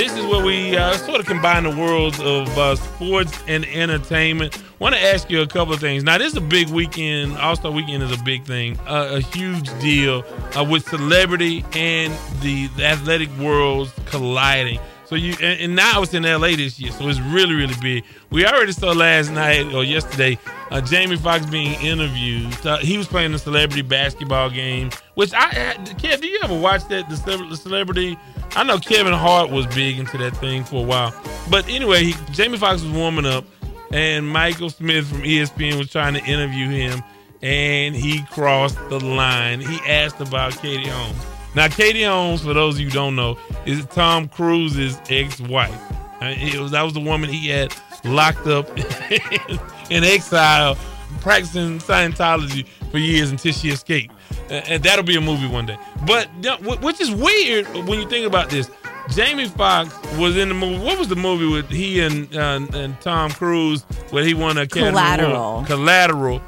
This is where we uh, sort of combine the worlds of uh, sports and entertainment. Want to ask you a couple of things. Now, this is a big weekend. All Star Weekend is a big thing, uh, a huge deal uh, with celebrity and the, the athletic worlds colliding. So you and, and now it's in LA this year, so it's really really big. We already saw last night or yesterday uh, Jamie Foxx being interviewed. Uh, he was playing the celebrity basketball game, which I Kev, do you ever watch that the celebrity? I know Kevin Hart was big into that thing for a while, but anyway, he, Jamie Foxx was warming up, and Michael Smith from ESPN was trying to interview him, and he crossed the line. He asked about Katie Holmes. Now, Katie Holmes, for those of you who don't know, is Tom Cruise's ex-wife. It was that was the woman he had locked up in exile, practicing Scientology for years until she escaped. And that'll be a movie one day. But you know, wh- which is weird when you think about this. Jamie Foxx was in the movie. What was the movie with he and uh, and Tom Cruise where he won a Collateral. Award? Collateral,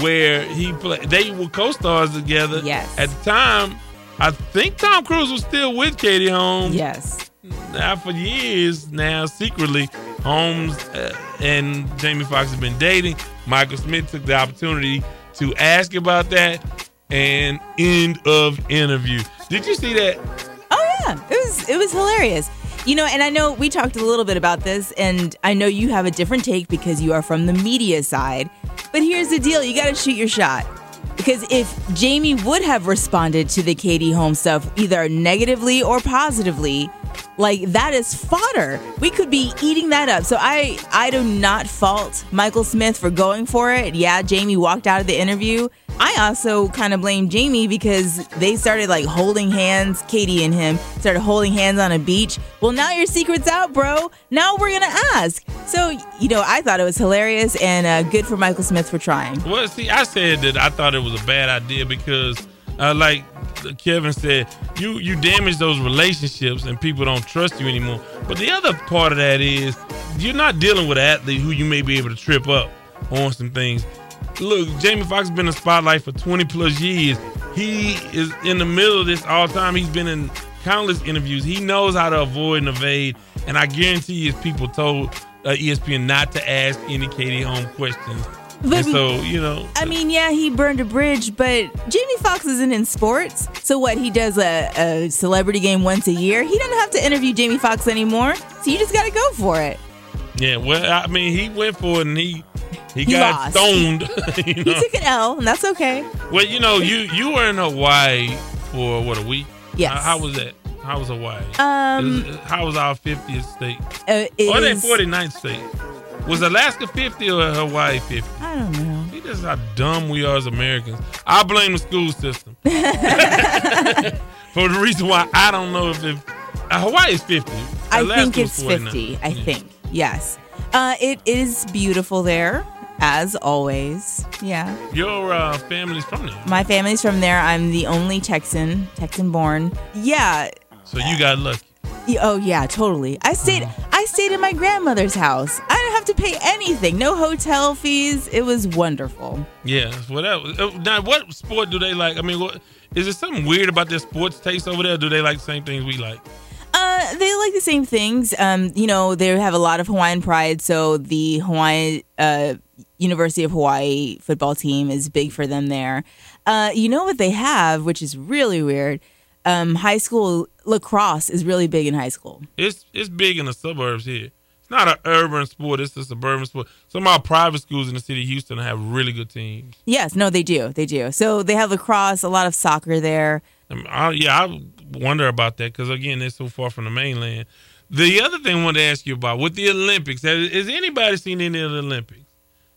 where he played. They were co-stars together. Yes. At the time, I think Tom Cruise was still with Katie Holmes. Yes. Now for years now, secretly, Holmes uh, and Jamie Foxx have been dating. Michael Smith took the opportunity to ask about that, and end of interview. Did you see that? Oh yeah, it was it was hilarious. You know, and I know we talked a little bit about this, and I know you have a different take because you are from the media side. But here's the deal: you got to shoot your shot. Because if Jamie would have responded to the Katie Holmes stuff either negatively or positively, like that is fodder. We could be eating that up. So I I do not fault Michael Smith for going for it. Yeah, Jamie walked out of the interview. I also kind of blame Jamie because they started like holding hands, Katie and him started holding hands on a beach. Well, now your secret's out, bro. Now we're going to ask. So, you know, I thought it was hilarious and uh, good for Michael Smith for trying. Well, see, I said that I thought it was a bad idea because, uh, like Kevin said, you you damage those relationships and people don't trust you anymore. But the other part of that is you're not dealing with an athlete who you may be able to trip up on some things. Look, Jamie Foxx has been in the spotlight for 20 plus years. He is in the middle of this all the time. He's been in countless interviews. He knows how to avoid and evade. And I guarantee you, if people told uh, ESPN not to ask any Katie Holmes questions, But so you know, I mean, yeah, he burned a bridge, but Jamie Foxx isn't in sports. So what? He does a, a celebrity game once a year. He doesn't have to interview Jamie Foxx anymore. So you just got to go for it. Yeah. Well, I mean, he went for it and he he, He got lost. stoned. you He took an L, and that's okay. Well, you know, you you were in Hawaii for what a week. Yes. How, how was that? How was Hawaii? Um, Is- how was our 50th state? uh, Or they is- 49th state? Was Alaska 50 or Hawaii 50? I don't know. See, this is how dumb we are as Americans. I blame the school system for the reason why I don't know if, if uh, Hawaii is 50. I Alaska think it's 50. I Yeah. think. Yes. Uh, it is beautiful there, as always. Yeah. Your uh, family's from there, My family's from there. I'm the only Texan, Texan born. Yeah. so you got lucky. Oh yeah, totally. I stayed I stayed in my grandmother's house. I didn't have to pay anything. No hotel fees. It was wonderful. Yeah, whatever. Uh, Now, what sport do they like? I mean, what is there something weird about their sports taste over there? Do they like the same things we like? Uh, they like the same things. Um, you know, they have a lot of Hawaiian pride, so the Hawaii uh, University of Hawaii football team is big for them there. Uh, you know what they have, which is really weird. Um, high school lacrosse is really big in high school. It's it's big in the suburbs here. It's not an urban sport. It's a suburban sport. Some of our private schools in the city of Houston have really good teams. Yes, no, they do, they do. So they have lacrosse, a lot of soccer there. Um, I, yeah, I wonder about that because again, they're so far from the mainland. The other thing I want to ask you about with the Olympics, has, has anybody seen any of the Olympics?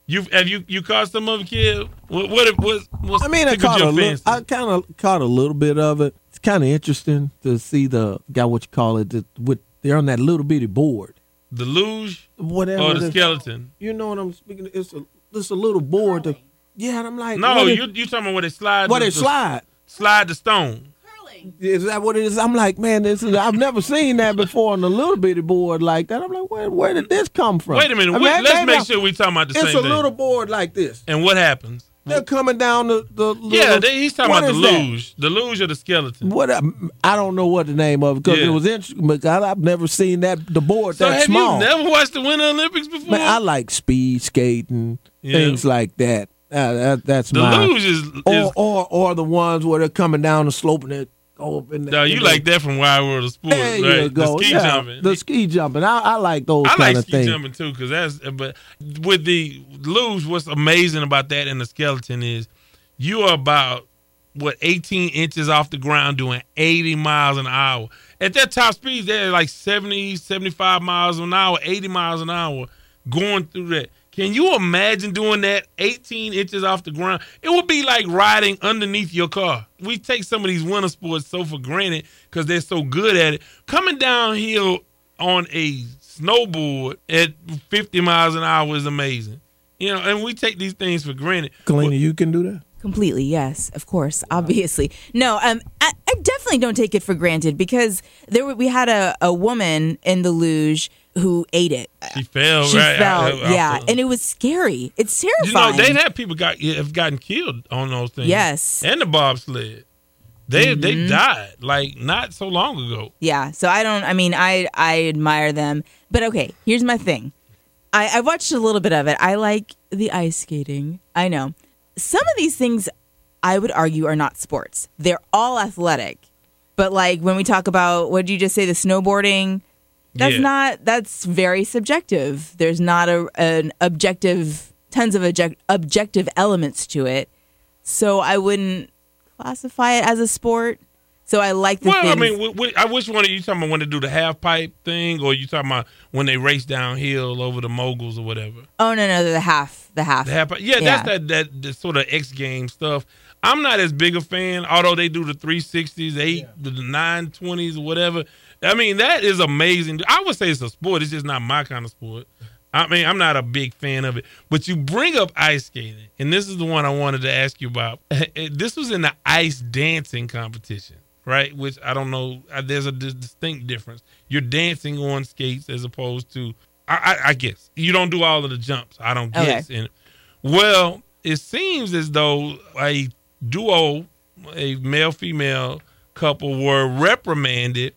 You have you you caught some of it, kid? What what what? I mean, I caught a your little. I kind of caught a little bit of it. It's kind of interesting to see the got what you call it the, with they're on that little bitty board, the luge whatever. or it the skeleton? You know what I'm speaking? It's a it's a little board. To, yeah, and I'm like, No, what is- you you talking about where they slide? where the, they the- slide. slide the stone. Is that what it is? I'm like, man, this is. I've never seen that before on a little bitty board like that. I'm like, where where did this come from? Wait a minute. I mean, wait, let's make I- sure we talking about the skeleton. It's same a little board like this. and what happens? They're coming down the the. Yeah, they, he's talking about the is that? luge, the luge or the skeleton. What I, I don't know what the name of it because Yeah. it was interesting. But I, I've never seen that the board So that have small. you never watched the Winter Olympics before? Man, I like speed skating, Yeah. things like that. Uh, that that's the my. luge is, is or, or or the ones where they're coming down the slope and they go up in the. no, you like that from Wild World of Sports, There right? you go. The ski yeah, jumping. The ski jumping. I, I like those I like ski things. jumping too, because that's. But with the luge, what's amazing about that and the skeleton is, you are about what 18 inches off the ground doing 80 miles an hour. At that top speed, they're like 70, 75 miles an hour, 80 miles an hour going through that. Can you imagine doing that 18 inches off the ground? It would be like riding underneath your car. We take some of these winter sports so for granted because they're so good at it. Coming downhill on a snowboard at 50 miles an hour is amazing. You know, and we take these things for granted. Kalina, you can do that. Completely, yes, of course, obviously. No, um, I, I definitely don't take it for granted because there were, we had a, a woman in the luge who ate it. She fell, She right? fell, out- out yeah, the- and it was scary. It's terrifying. you know, they've had people got have gotten killed on those things. Yes. and the bobsled, they they Mhm. died like not so long ago. Yeah. So I don't. I mean, I I admire them, but okay. Here's my thing. I I watched a little bit of it. I like the ice skating. I know some of these things. I would argue are not sports. They're all athletic, but like when we talk about what did you just say, the snowboarding. That's Yeah. not. That's very subjective. There's not a an objective. Tons of object, objective elements to it. So I wouldn't classify it as a sport. So I like the well, I things. mean, w- w- I wish one of you talking about when they do the half pipe thing, or you talking about when they race downhill over the moguls or whatever. Oh no, no, the half, the half. The half pipe. Yeah, that's that that the sort of X game stuff. I'm not as big a fan, although they do the 360s, eight, the 920s, or whatever. I mean, that is amazing. I would say it's a sport. It's just not my kind of sport. I mean, I'm not a big fan of it. But you bring up ice skating, and this is the one I wanted to ask you about. this was in the ice dancing competition, right? Which I don't know. There's a distinct difference. You're dancing on skates as opposed to, I, I, I guess, you don't do all of the jumps. I don't Okay. guess. And well, it seems as though a duo, a male female couple, were reprimanded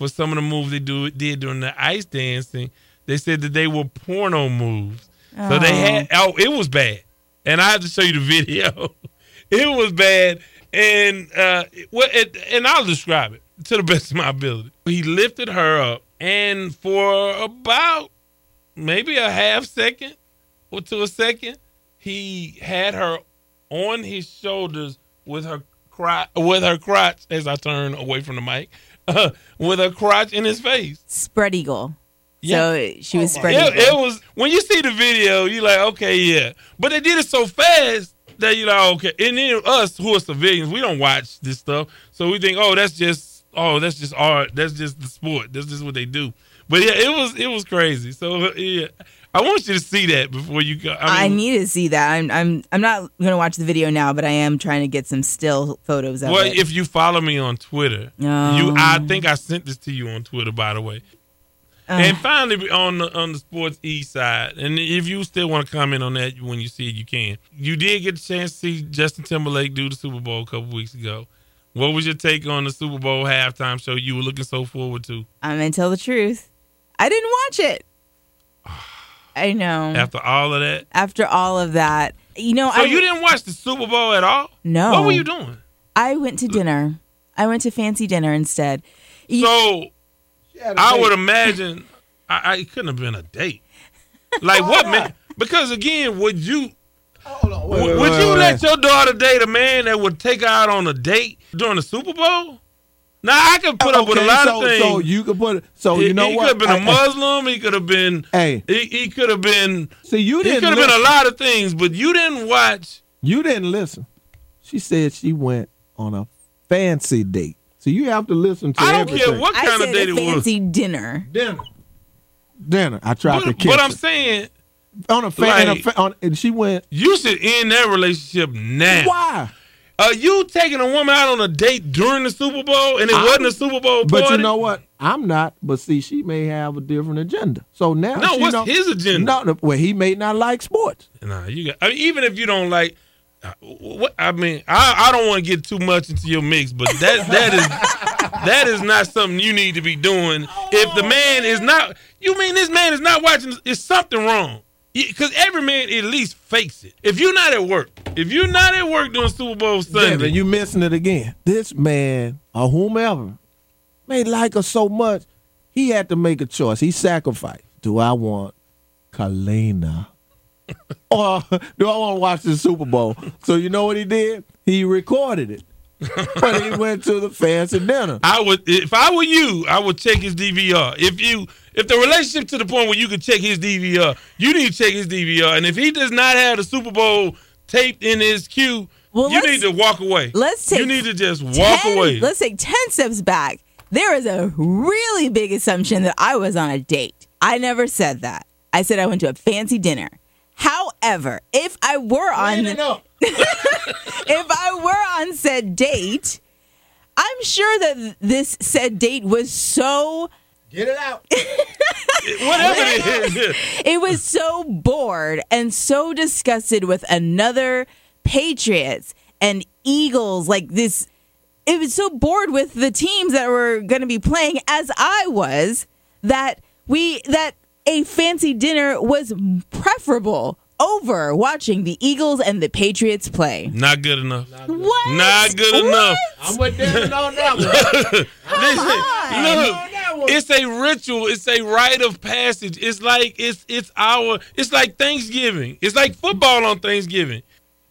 for some of the moves they do did during the ice dancing. They said that they were porno moves. So they Oh. had oh, it was bad. and I have to show you the video. it was bad, and uh, what? It, and I'll describe it to the best of my ability. He lifted her up, and for about maybe a half second or to a second, he had her on his shoulders with her crotch, with her crotch as I turn away from the mic, with a crotch in his face. Spread eagle. Yeah. So she was oh, spread It, eagle. it was when you see the video, you like, okay, yeah. But they did it so fast that you like, okay. And then us who are civilians, we don't watch this stuff, so we think, oh, that's just, oh, that's just art. That's just the sport. That's just what they do. But yeah, it was it was crazy. So yeah, I want you to see that before you go. I, I need to see that. I'm I'm I'm not gonna watch the video now, but I am trying to get some still photos of well, it. if you follow me on Twitter, you. I think I sent this to you on Twitter, by the way. Uh, And finally, on the on the sports e side, and if you still want to comment on that when you see it, you can. You did get a chance to see Justin Timberlake do the Super Bowl a couple weeks ago. What was your take on the Super Bowl halftime show you were looking so forward to I'm gonna tell the truth. I didn't watch it. I know. after all of that? After all of that, you know, So I you didn't watch the Super Bowl at all? No. What were you doing? I went to dinner. I went to fancy dinner instead. So I would imagine I, I it couldn't have been a date. Like what man? Because again, would you would, would you let your daughter date a man that would take her out on a date during the Super Bowl? Now I can put up with a lot so, of things. So you could put. So he, you know he what? could have been a I- I- Muslim. He could have been. Hey, He, he could have been. see, you didn't. He could have been a lot of things, but you didn't watch. You didn't listen. She said she went on a fancy date. So you have to listen to I don't everything. care what I kind said of date a it was. fancy dinner. dinner. Dinner. I tried to But, kiss but I'm her. saying on a fan. like- on, on, and she went. you should end that relationship now. Why? Are you taking a woman out on a date during the Super Bowl and it I'm- wasn't a Super Bowl party? But you know what? I'm not. But see, she may have a different agenda. So now, No, she what's know- his agenda? No, no, well, he may not like sports. Nah, you got. I mean, even if you don't like, uh, what I mean, I, I don't want to get too much into your mix, but that that is that is not something you need to be doing. If the man is not, you mean this man is not watching? Is something wrong? Because every man at least fakes it. If you're not at work, if you're not at work during Super Bowl Sunday, Devin, you missing it again. This man or whomever may like her so much, he had to make a choice. He sacrificed. Do I want Kalina? or do I want to watch the Super Bowl? So you know what he did? He recorded it. but he went to the fancy dinner. I would if I were you, I would check his DVR. If you if the relationship to the point where you could check his DVR, you need to check his DVR. And if he does not have the Super Bowl taped in his queue, Well, you need to walk away. let's take You need to just walk 10 away. Let's take 10 steps back. There is a really big assumption that I was on a date. I never said that. I said I went to a fancy dinner. However, if I were on the, if I were on said date, I'm sure that this said date was so Get it out. Whatever it is. it was so bored and so disgusted with another Patriots and Eagles like this it was so bored with the teams that were going to be playing as I was that we that a fancy dinner was preferable over watching the Eagles and the Patriots play. Not good enough. What? Not good What? enough. I'm with Devin on that one. Listen, look, it's a ritual. It's a rite of passage. It's like it's it's our. It's like Thanksgiving. It's like football on Thanksgiving.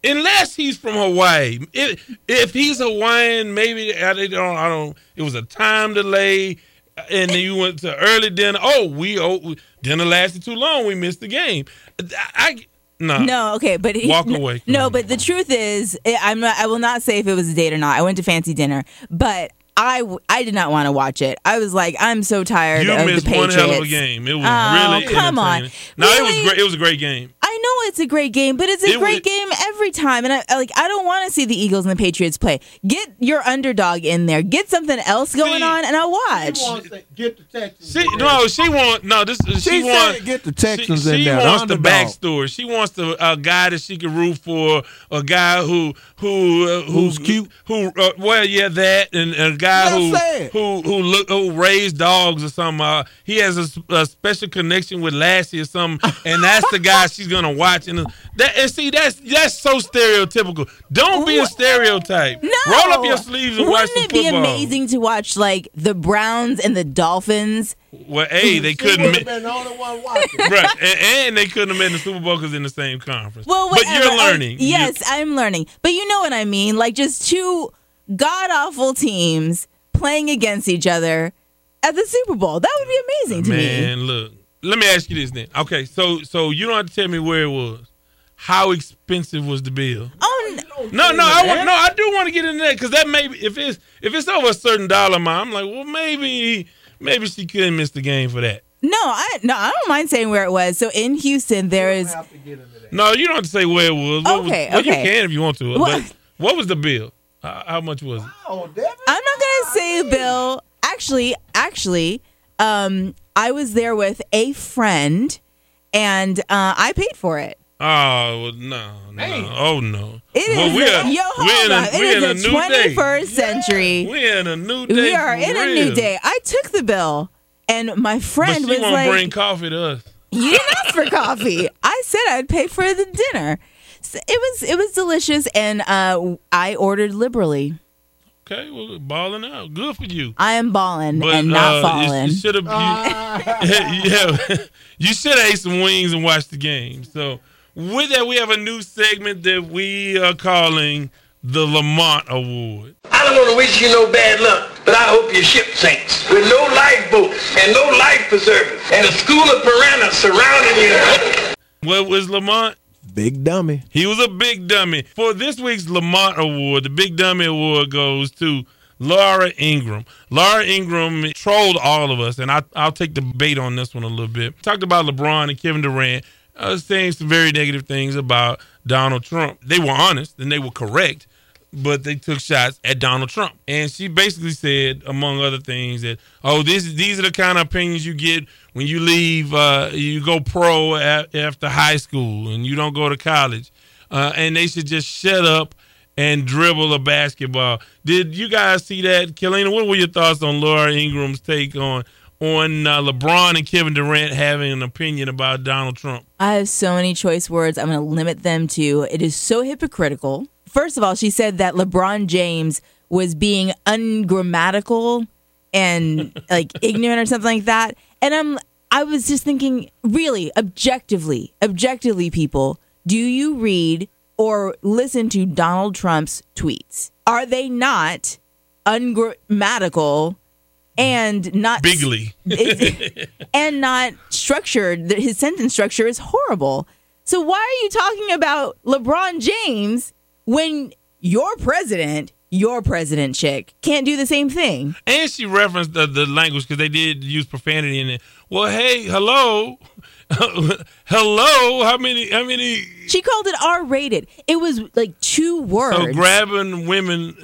Unless he's from Hawaii, if if he's Hawaiian, maybe I don't. I don't. It was a time delay, and then you went to early dinner. Oh, we oh dinner lasted too long. We missed the game. I, I no No, okay, but he, Walk away. No, but the truth is, I- I'm not, I will not say if it was a date or not. I went to fancy dinner, but I I did not want to watch it. I was like, I'm so tired You of missed the one Patriots. hell of a game. It was Oh, really come on. entertaining. No, it was great. It was a great game. I know it's a great game, but it's a It great was- game every time. And I I- like I don't want to see the Eagles and the Patriots play. Get your underdog in there. Get something else going See, on, and I'll watch. Get the Texans. She no, she want no. This she, She want get the Texans she, in she there, the wants the underdog. backstory. She wants the a guy that she can root for, a guy who who uh, who- Who's cute? Who uh, well yeah that and a guy Well who who who look who raised dogs or something. Uh, he has a special connection with Lassie or something, and that's the guy she's gonna gonna watch and that and see that's that's so stereotypical. Don't be a stereotype. No. Roll up your sleeves and watch Wouldn't some it be amazing to watch like the Browns and the Dolphins? Well, a they couldn't. would've ma- been the only one watching. right, and, and they couldn't have made the Super Bowl because in the same conference. Well, but whatever. you're Uh, learning. You- yes, I'm learning. But you know what I mean? Like just two god awful teams playing against each other at the Super Bowl. That would be amazing to me. man, look. Let me ask you this then. Okay, so so you don't have to tell me where it was. How expensive was the bill? Oh, n- No, no, I want, no. I do want to get into that because that maybe if it's if it's over a certain dollar amount, I'm like, well, maybe maybe she couldn't miss the game for that. no, I no, I don't mind saying where it was. So in Houston, there is No, you don't have to say where it was. What was- Okay, well, you can if you want to. What- But what was the bill? How, how much was it? Oh, I'm not gonna say Bill. Actually, actually, um, I was there with a friend, and uh, I paid for it. Oh well, no, no, oh no. It is well, we the- are, yo, we're in hold on. a, It we're in a the new day. 21st century. We're in a new day. we are for in a real. new day. I took the bill, and my But friend she was won't like, bring coffee to us. "You didn't ask for coffee." I said I'd pay for the dinner. So it was it was delicious, and uh, I ordered liberally. Okay, well, balling out. Good for you. I am balling But and not uh, you- falling. You, should have. yeah, you should have ate some wings and watched the game. So with that, we have a new segment that we are calling the Lamont Award. I don't want to wish you no bad luck, but I hope your ship sinks with no lifeboats and no life preservers and a school of piranhas surrounding you. What was Lamont? Big dummy. He was a big dummy. For this week's Lamont Award, the Big Dummy Award goes to Laura Ingraham. Laura Ingraham trolled all of us, and I, I'll take the bait on this one a little bit. Talked about LeBron and Kevin Durant, uh, saying some very negative things about Donald Trump. They were honest and they were correct, but they took shots at Donald Trump. And she basically said, among other things, that oh, this these are the kind of opinions you get when you leave, uh, you go pro a- after high school and you don't go to college, uh, and they should just shut up and dribble a basketball. Did you guys see that, Kalina? What were your thoughts on Laura Ingraham's take on on uh, LeBron and Kevin Durant having an opinion about Donald Trump? I have so many choice words. I'm going to limit them to it is so hypocritical. First of all, she said that LeBron James was being ungrammatical and like ignorant or something like that. And I'm I was just thinking, really, objectively, objectively people, do you read or listen to Donald Trump's tweets? Are they not ungrammatical and not Bigly. and not structured. His sentence structure is horrible. So why are you talking about LeBron James when your president, your president chick, can't do the same thing? And she referenced the, the language because they did use profanity in it. Well, hey, hello, hello. How many? How many? She called it R rated. It was like two words. So grabbing women,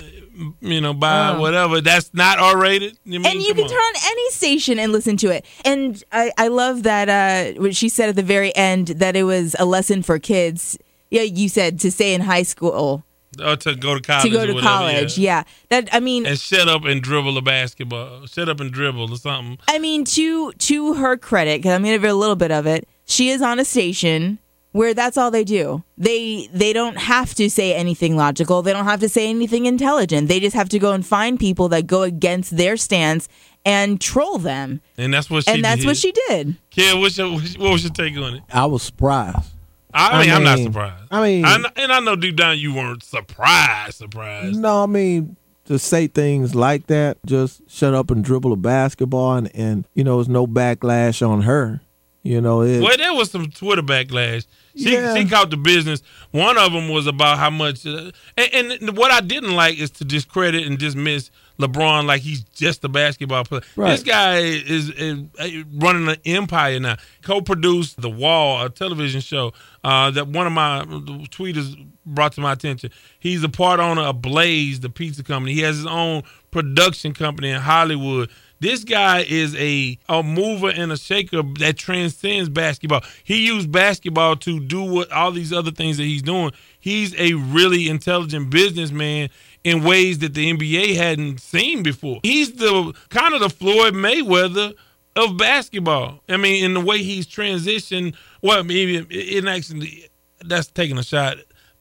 you know, by Oh. whatever. That's not R rated. You mean, and you can on. turn on any station and listen to it. And I, I love that uh, what she said at the very end that it was a lesson for kids. Yeah, you said to stay in high school, or to go to college. to go to whatever, college. yeah. Yeah. That I mean, And shut up and dribble a basketball. Shut up and dribble or something. I mean, to to her credit, because I'm gonna give her a little bit of it. She is on a station where that's all they do. They they don't have to say anything logical. They don't have to say anything intelligent. They just have to go and find people that go against their stance and troll them. And that's what she and that's did. what she did. Kid, what's your, what was your take on it? I was surprised. I mean, I am not surprised. I mean- I and I know deep down you weren't surprised, surprised. No, I mean to say things like that, just shut up and dribble a basketball, and, and you know, there's no backlash on her. You know, it, Well, there was some Twitter backlash. She Yeah. she caught the business. One of them was about how much, uh, and, and what I didn't like is to discredit and dismiss LeBron like he's just a basketball player. Right. This guy is, is uh, running an empire now. Co-produced The Wall, a television show uh, that one of my tweeters brought to my attention. He's a part owner of Blaze, the pizza company. He has his own production company in Hollywood. This guy is a a mover and a shaker that transcends basketball. He used basketball to do what all these other things that he's doing. He's a really intelligent businessman in ways that the NBA hadn't seen before. He's the kind of the Floyd Mayweather of basketball. I mean, in the way he's transitioned. Well, maybe in actually, that's taking a shot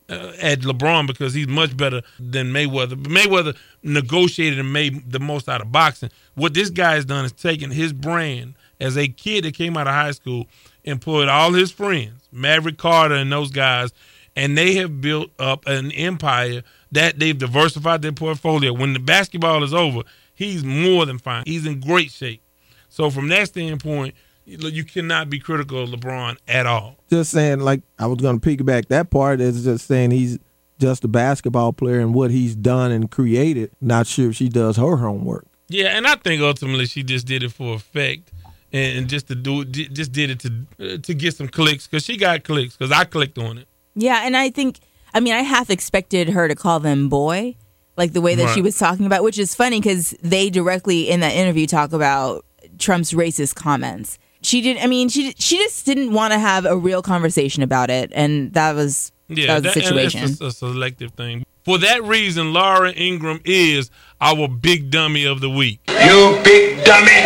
uh, at LeBron because he's much better than Mayweather. But Mayweather negotiated and made the most out of boxing. What this guy has done is taken his brand as a kid that came out of high school, employed all his friends, Maverick Carter and those guys, and they have built up an empire that they've diversified their portfolio. When the basketball is over, he's more than fine. He's in great shape. So from that standpoint, you you cannot be critical of LeBron at all. Just saying, like I was going to piggyback that part is just saying he's just a basketball player and what he's done and created. Not sure if she does her homework. Yeah, and I think ultimately she just did it for effect, and, and just to do just did it to uh, to get some clicks because she got clicks because I clicked on it. Yeah, and I think I mean I half expected her to call them boy, like the way that she was talking about, which is funny because they directly in that interview talk about Trump's racist comments. She didn't. I mean, she she just didn't want to have a real conversation about it, and that was Yeah, that was the that- and it's situation. a, a selective thing. For that reason, Laura Ingraham is our big dummy of the week. You big dummy.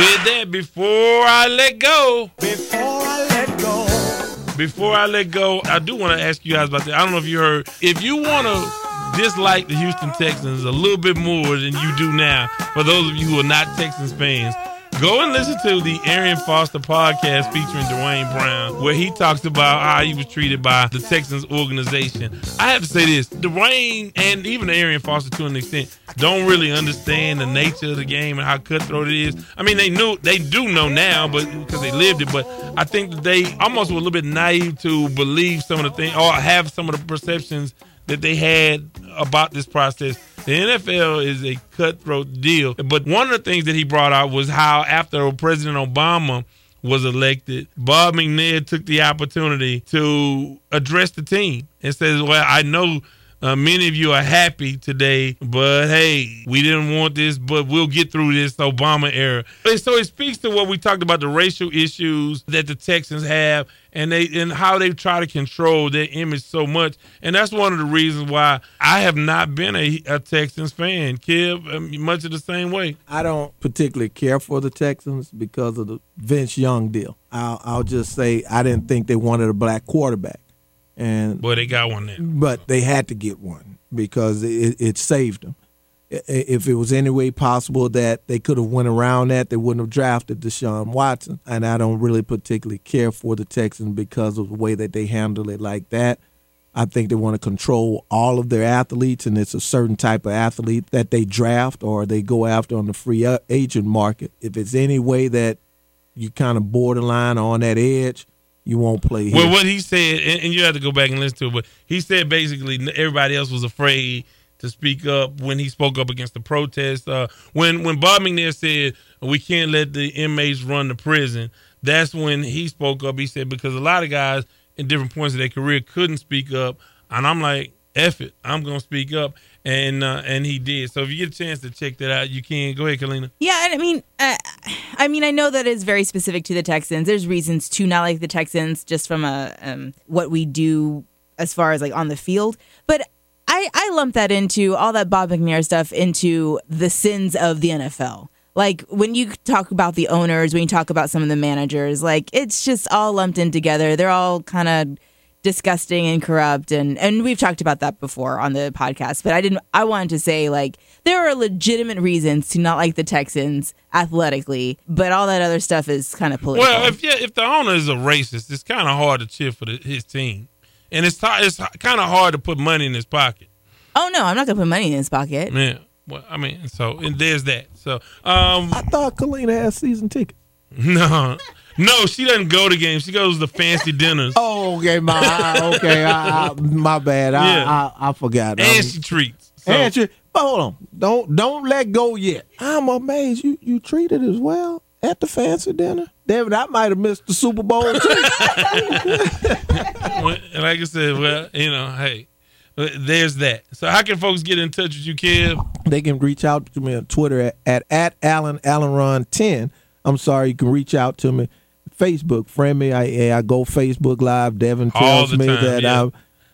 With that, before I let go, before I let go, before I let go, I do want to ask you guys about that. I don't know if you heard. If you want to dislike the Houston Texans a little bit more than you do now, for those of you who are not Texans fans, go and listen to the Arian Foster podcast featuring Duane Brown, where he talks about how he was treated by the Texans organization. I have to say this: Duane and even Arian Foster, to an extent, don't really understand the nature of the game and how cutthroat it is. I mean, they knew they do know now, but because they lived it. But I think that they almost were a little bit naive to believe some of the things or have some of the perceptions that they had about this process. The NFL is a cutthroat deal. But one of the things that he brought out was how after President Obama was elected, Bob McNair took the opportunity to address the team and says, Well, I know uh, many of you are happy today, but hey, we didn't want this, but we'll get through this Obama era. And so it speaks to what we talked about the racial issues that the Texans have and they and how they try to control their image so much. And that's one of the reasons why I have not been a, a Texans fan. Kib, um, much of the same way. I don't particularly care for the Texans because of the Vince Young deal. I'll, I'll just say I didn't think they wanted a black quarterback, and Boy, they got one but they had to get one because it, it saved them. If it was any way possible that they could have went around that, they wouldn't have drafted Deshaun Watson. And I don't really particularly care for the Texans because of the way that they handle it like that. I think they want to control all of their athletes, and it's a certain type of athlete that they draft or they go after on the free agent market. If it's any way that you kind of borderline on that edge, you won't play here. Well, what he said, and, and you have to go back and listen to it, but he said basically everybody else was afraid to speak up when he spoke up against the protest. Uh, when when Bob McNair said we can't let the inmates run the prison, that's when he spoke up. He said because a lot of guys in different points of their career couldn't speak up, and I'm like, "F it, I'm gonna speak up," and uh, and he did. So if you get a chance to check that out, you can. Go ahead, Kalina. Yeah, I mean, uh, I mean, I know that is very specific to the Texans. There's reasons to not like the Texans just from a um, what we do as far as like on the field, but I I lump that into all that Bob McNair stuff into the sins of the NFL. Like when you talk about the owners, when you talk about some of the managers, like it's just all lumped in together. They're all kind of disgusting and corrupt and and we've talked about that before on the podcast but i didn't i wanted to say like there are legitimate reasons to not like the texans athletically but all that other stuff is kind of political Well, if yeah, if the owner is a racist, it's kind of hard to cheer for the, his team, and it's ti- it's kind of hard to put money in his pocket. oh no i'm not gonna put money in his pocket Yeah. Well, I mean, so and there's that. So, um, I thought Kalina had season tickets. no, no, she doesn't go to games. She goes to fancy dinners, Oh, okay, my okay, I, I, my bad. I, Yeah. I, I forgot. and Um, she treats. So, and she- but hold on, don't don't let go yet. I'm amazed you you treated as well at the fancy dinner. David, I might have missed the Super Bowl too. well, like I said, well, you know, hey, there's that. So, how can folks get in touch with you, Kev? they can reach out to me on Twitter at at, at Allen Allen Ron ten. I'm sorry, you can reach out to me. Facebook, friend me. I I go Facebook Live. Devin tells me time, that yeah. I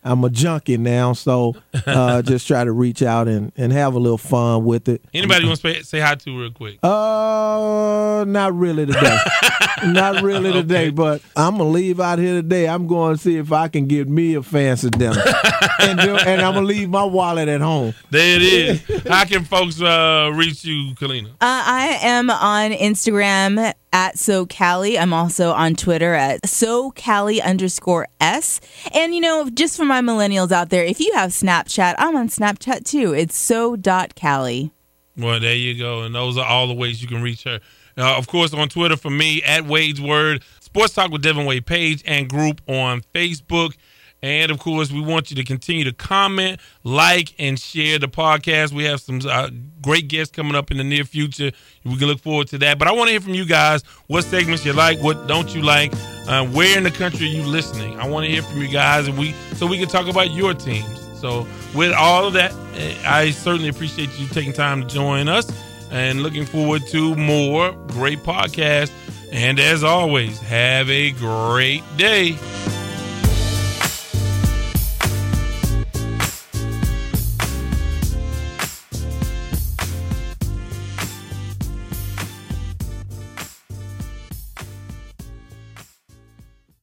I'm a junkie now, so uh, just try to reach out and, and have a little fun with it. Anybody want to say, say hi to real quick? Uh, not really today. not really today, but I'm gonna leave out here today. I'm going to see if I can get me a fancy dinner, and, do, and I'm gonna leave my wallet at home. There it is. How can folks uh, reach you, Kalina? Uh, I am on Instagram at SoCali. I'm also on Twitter at SoCali underscore S. And, you know, just for my millennials out there, if you have Snapchat, I'm on Snapchat too. It's so.cali. Well, there you go. And those are all the ways you can reach her. Uh, of course, on Twitter for me, at Wade's Word, Sports Talk with Devin Wade page and group on Facebook. And of course, we want you to continue to comment, like, and share the podcast. We have some uh, great guests coming up in the near future. We can look forward to that. But I want to hear from you guys what segments you like, what don't you like, uh, where in the country are you listening. I want to hear from you guys, and we so we can talk about your teams. So with all of that, eh, I certainly appreciate you taking time to join us, and looking forward to more great podcasts. And as always, have a great day.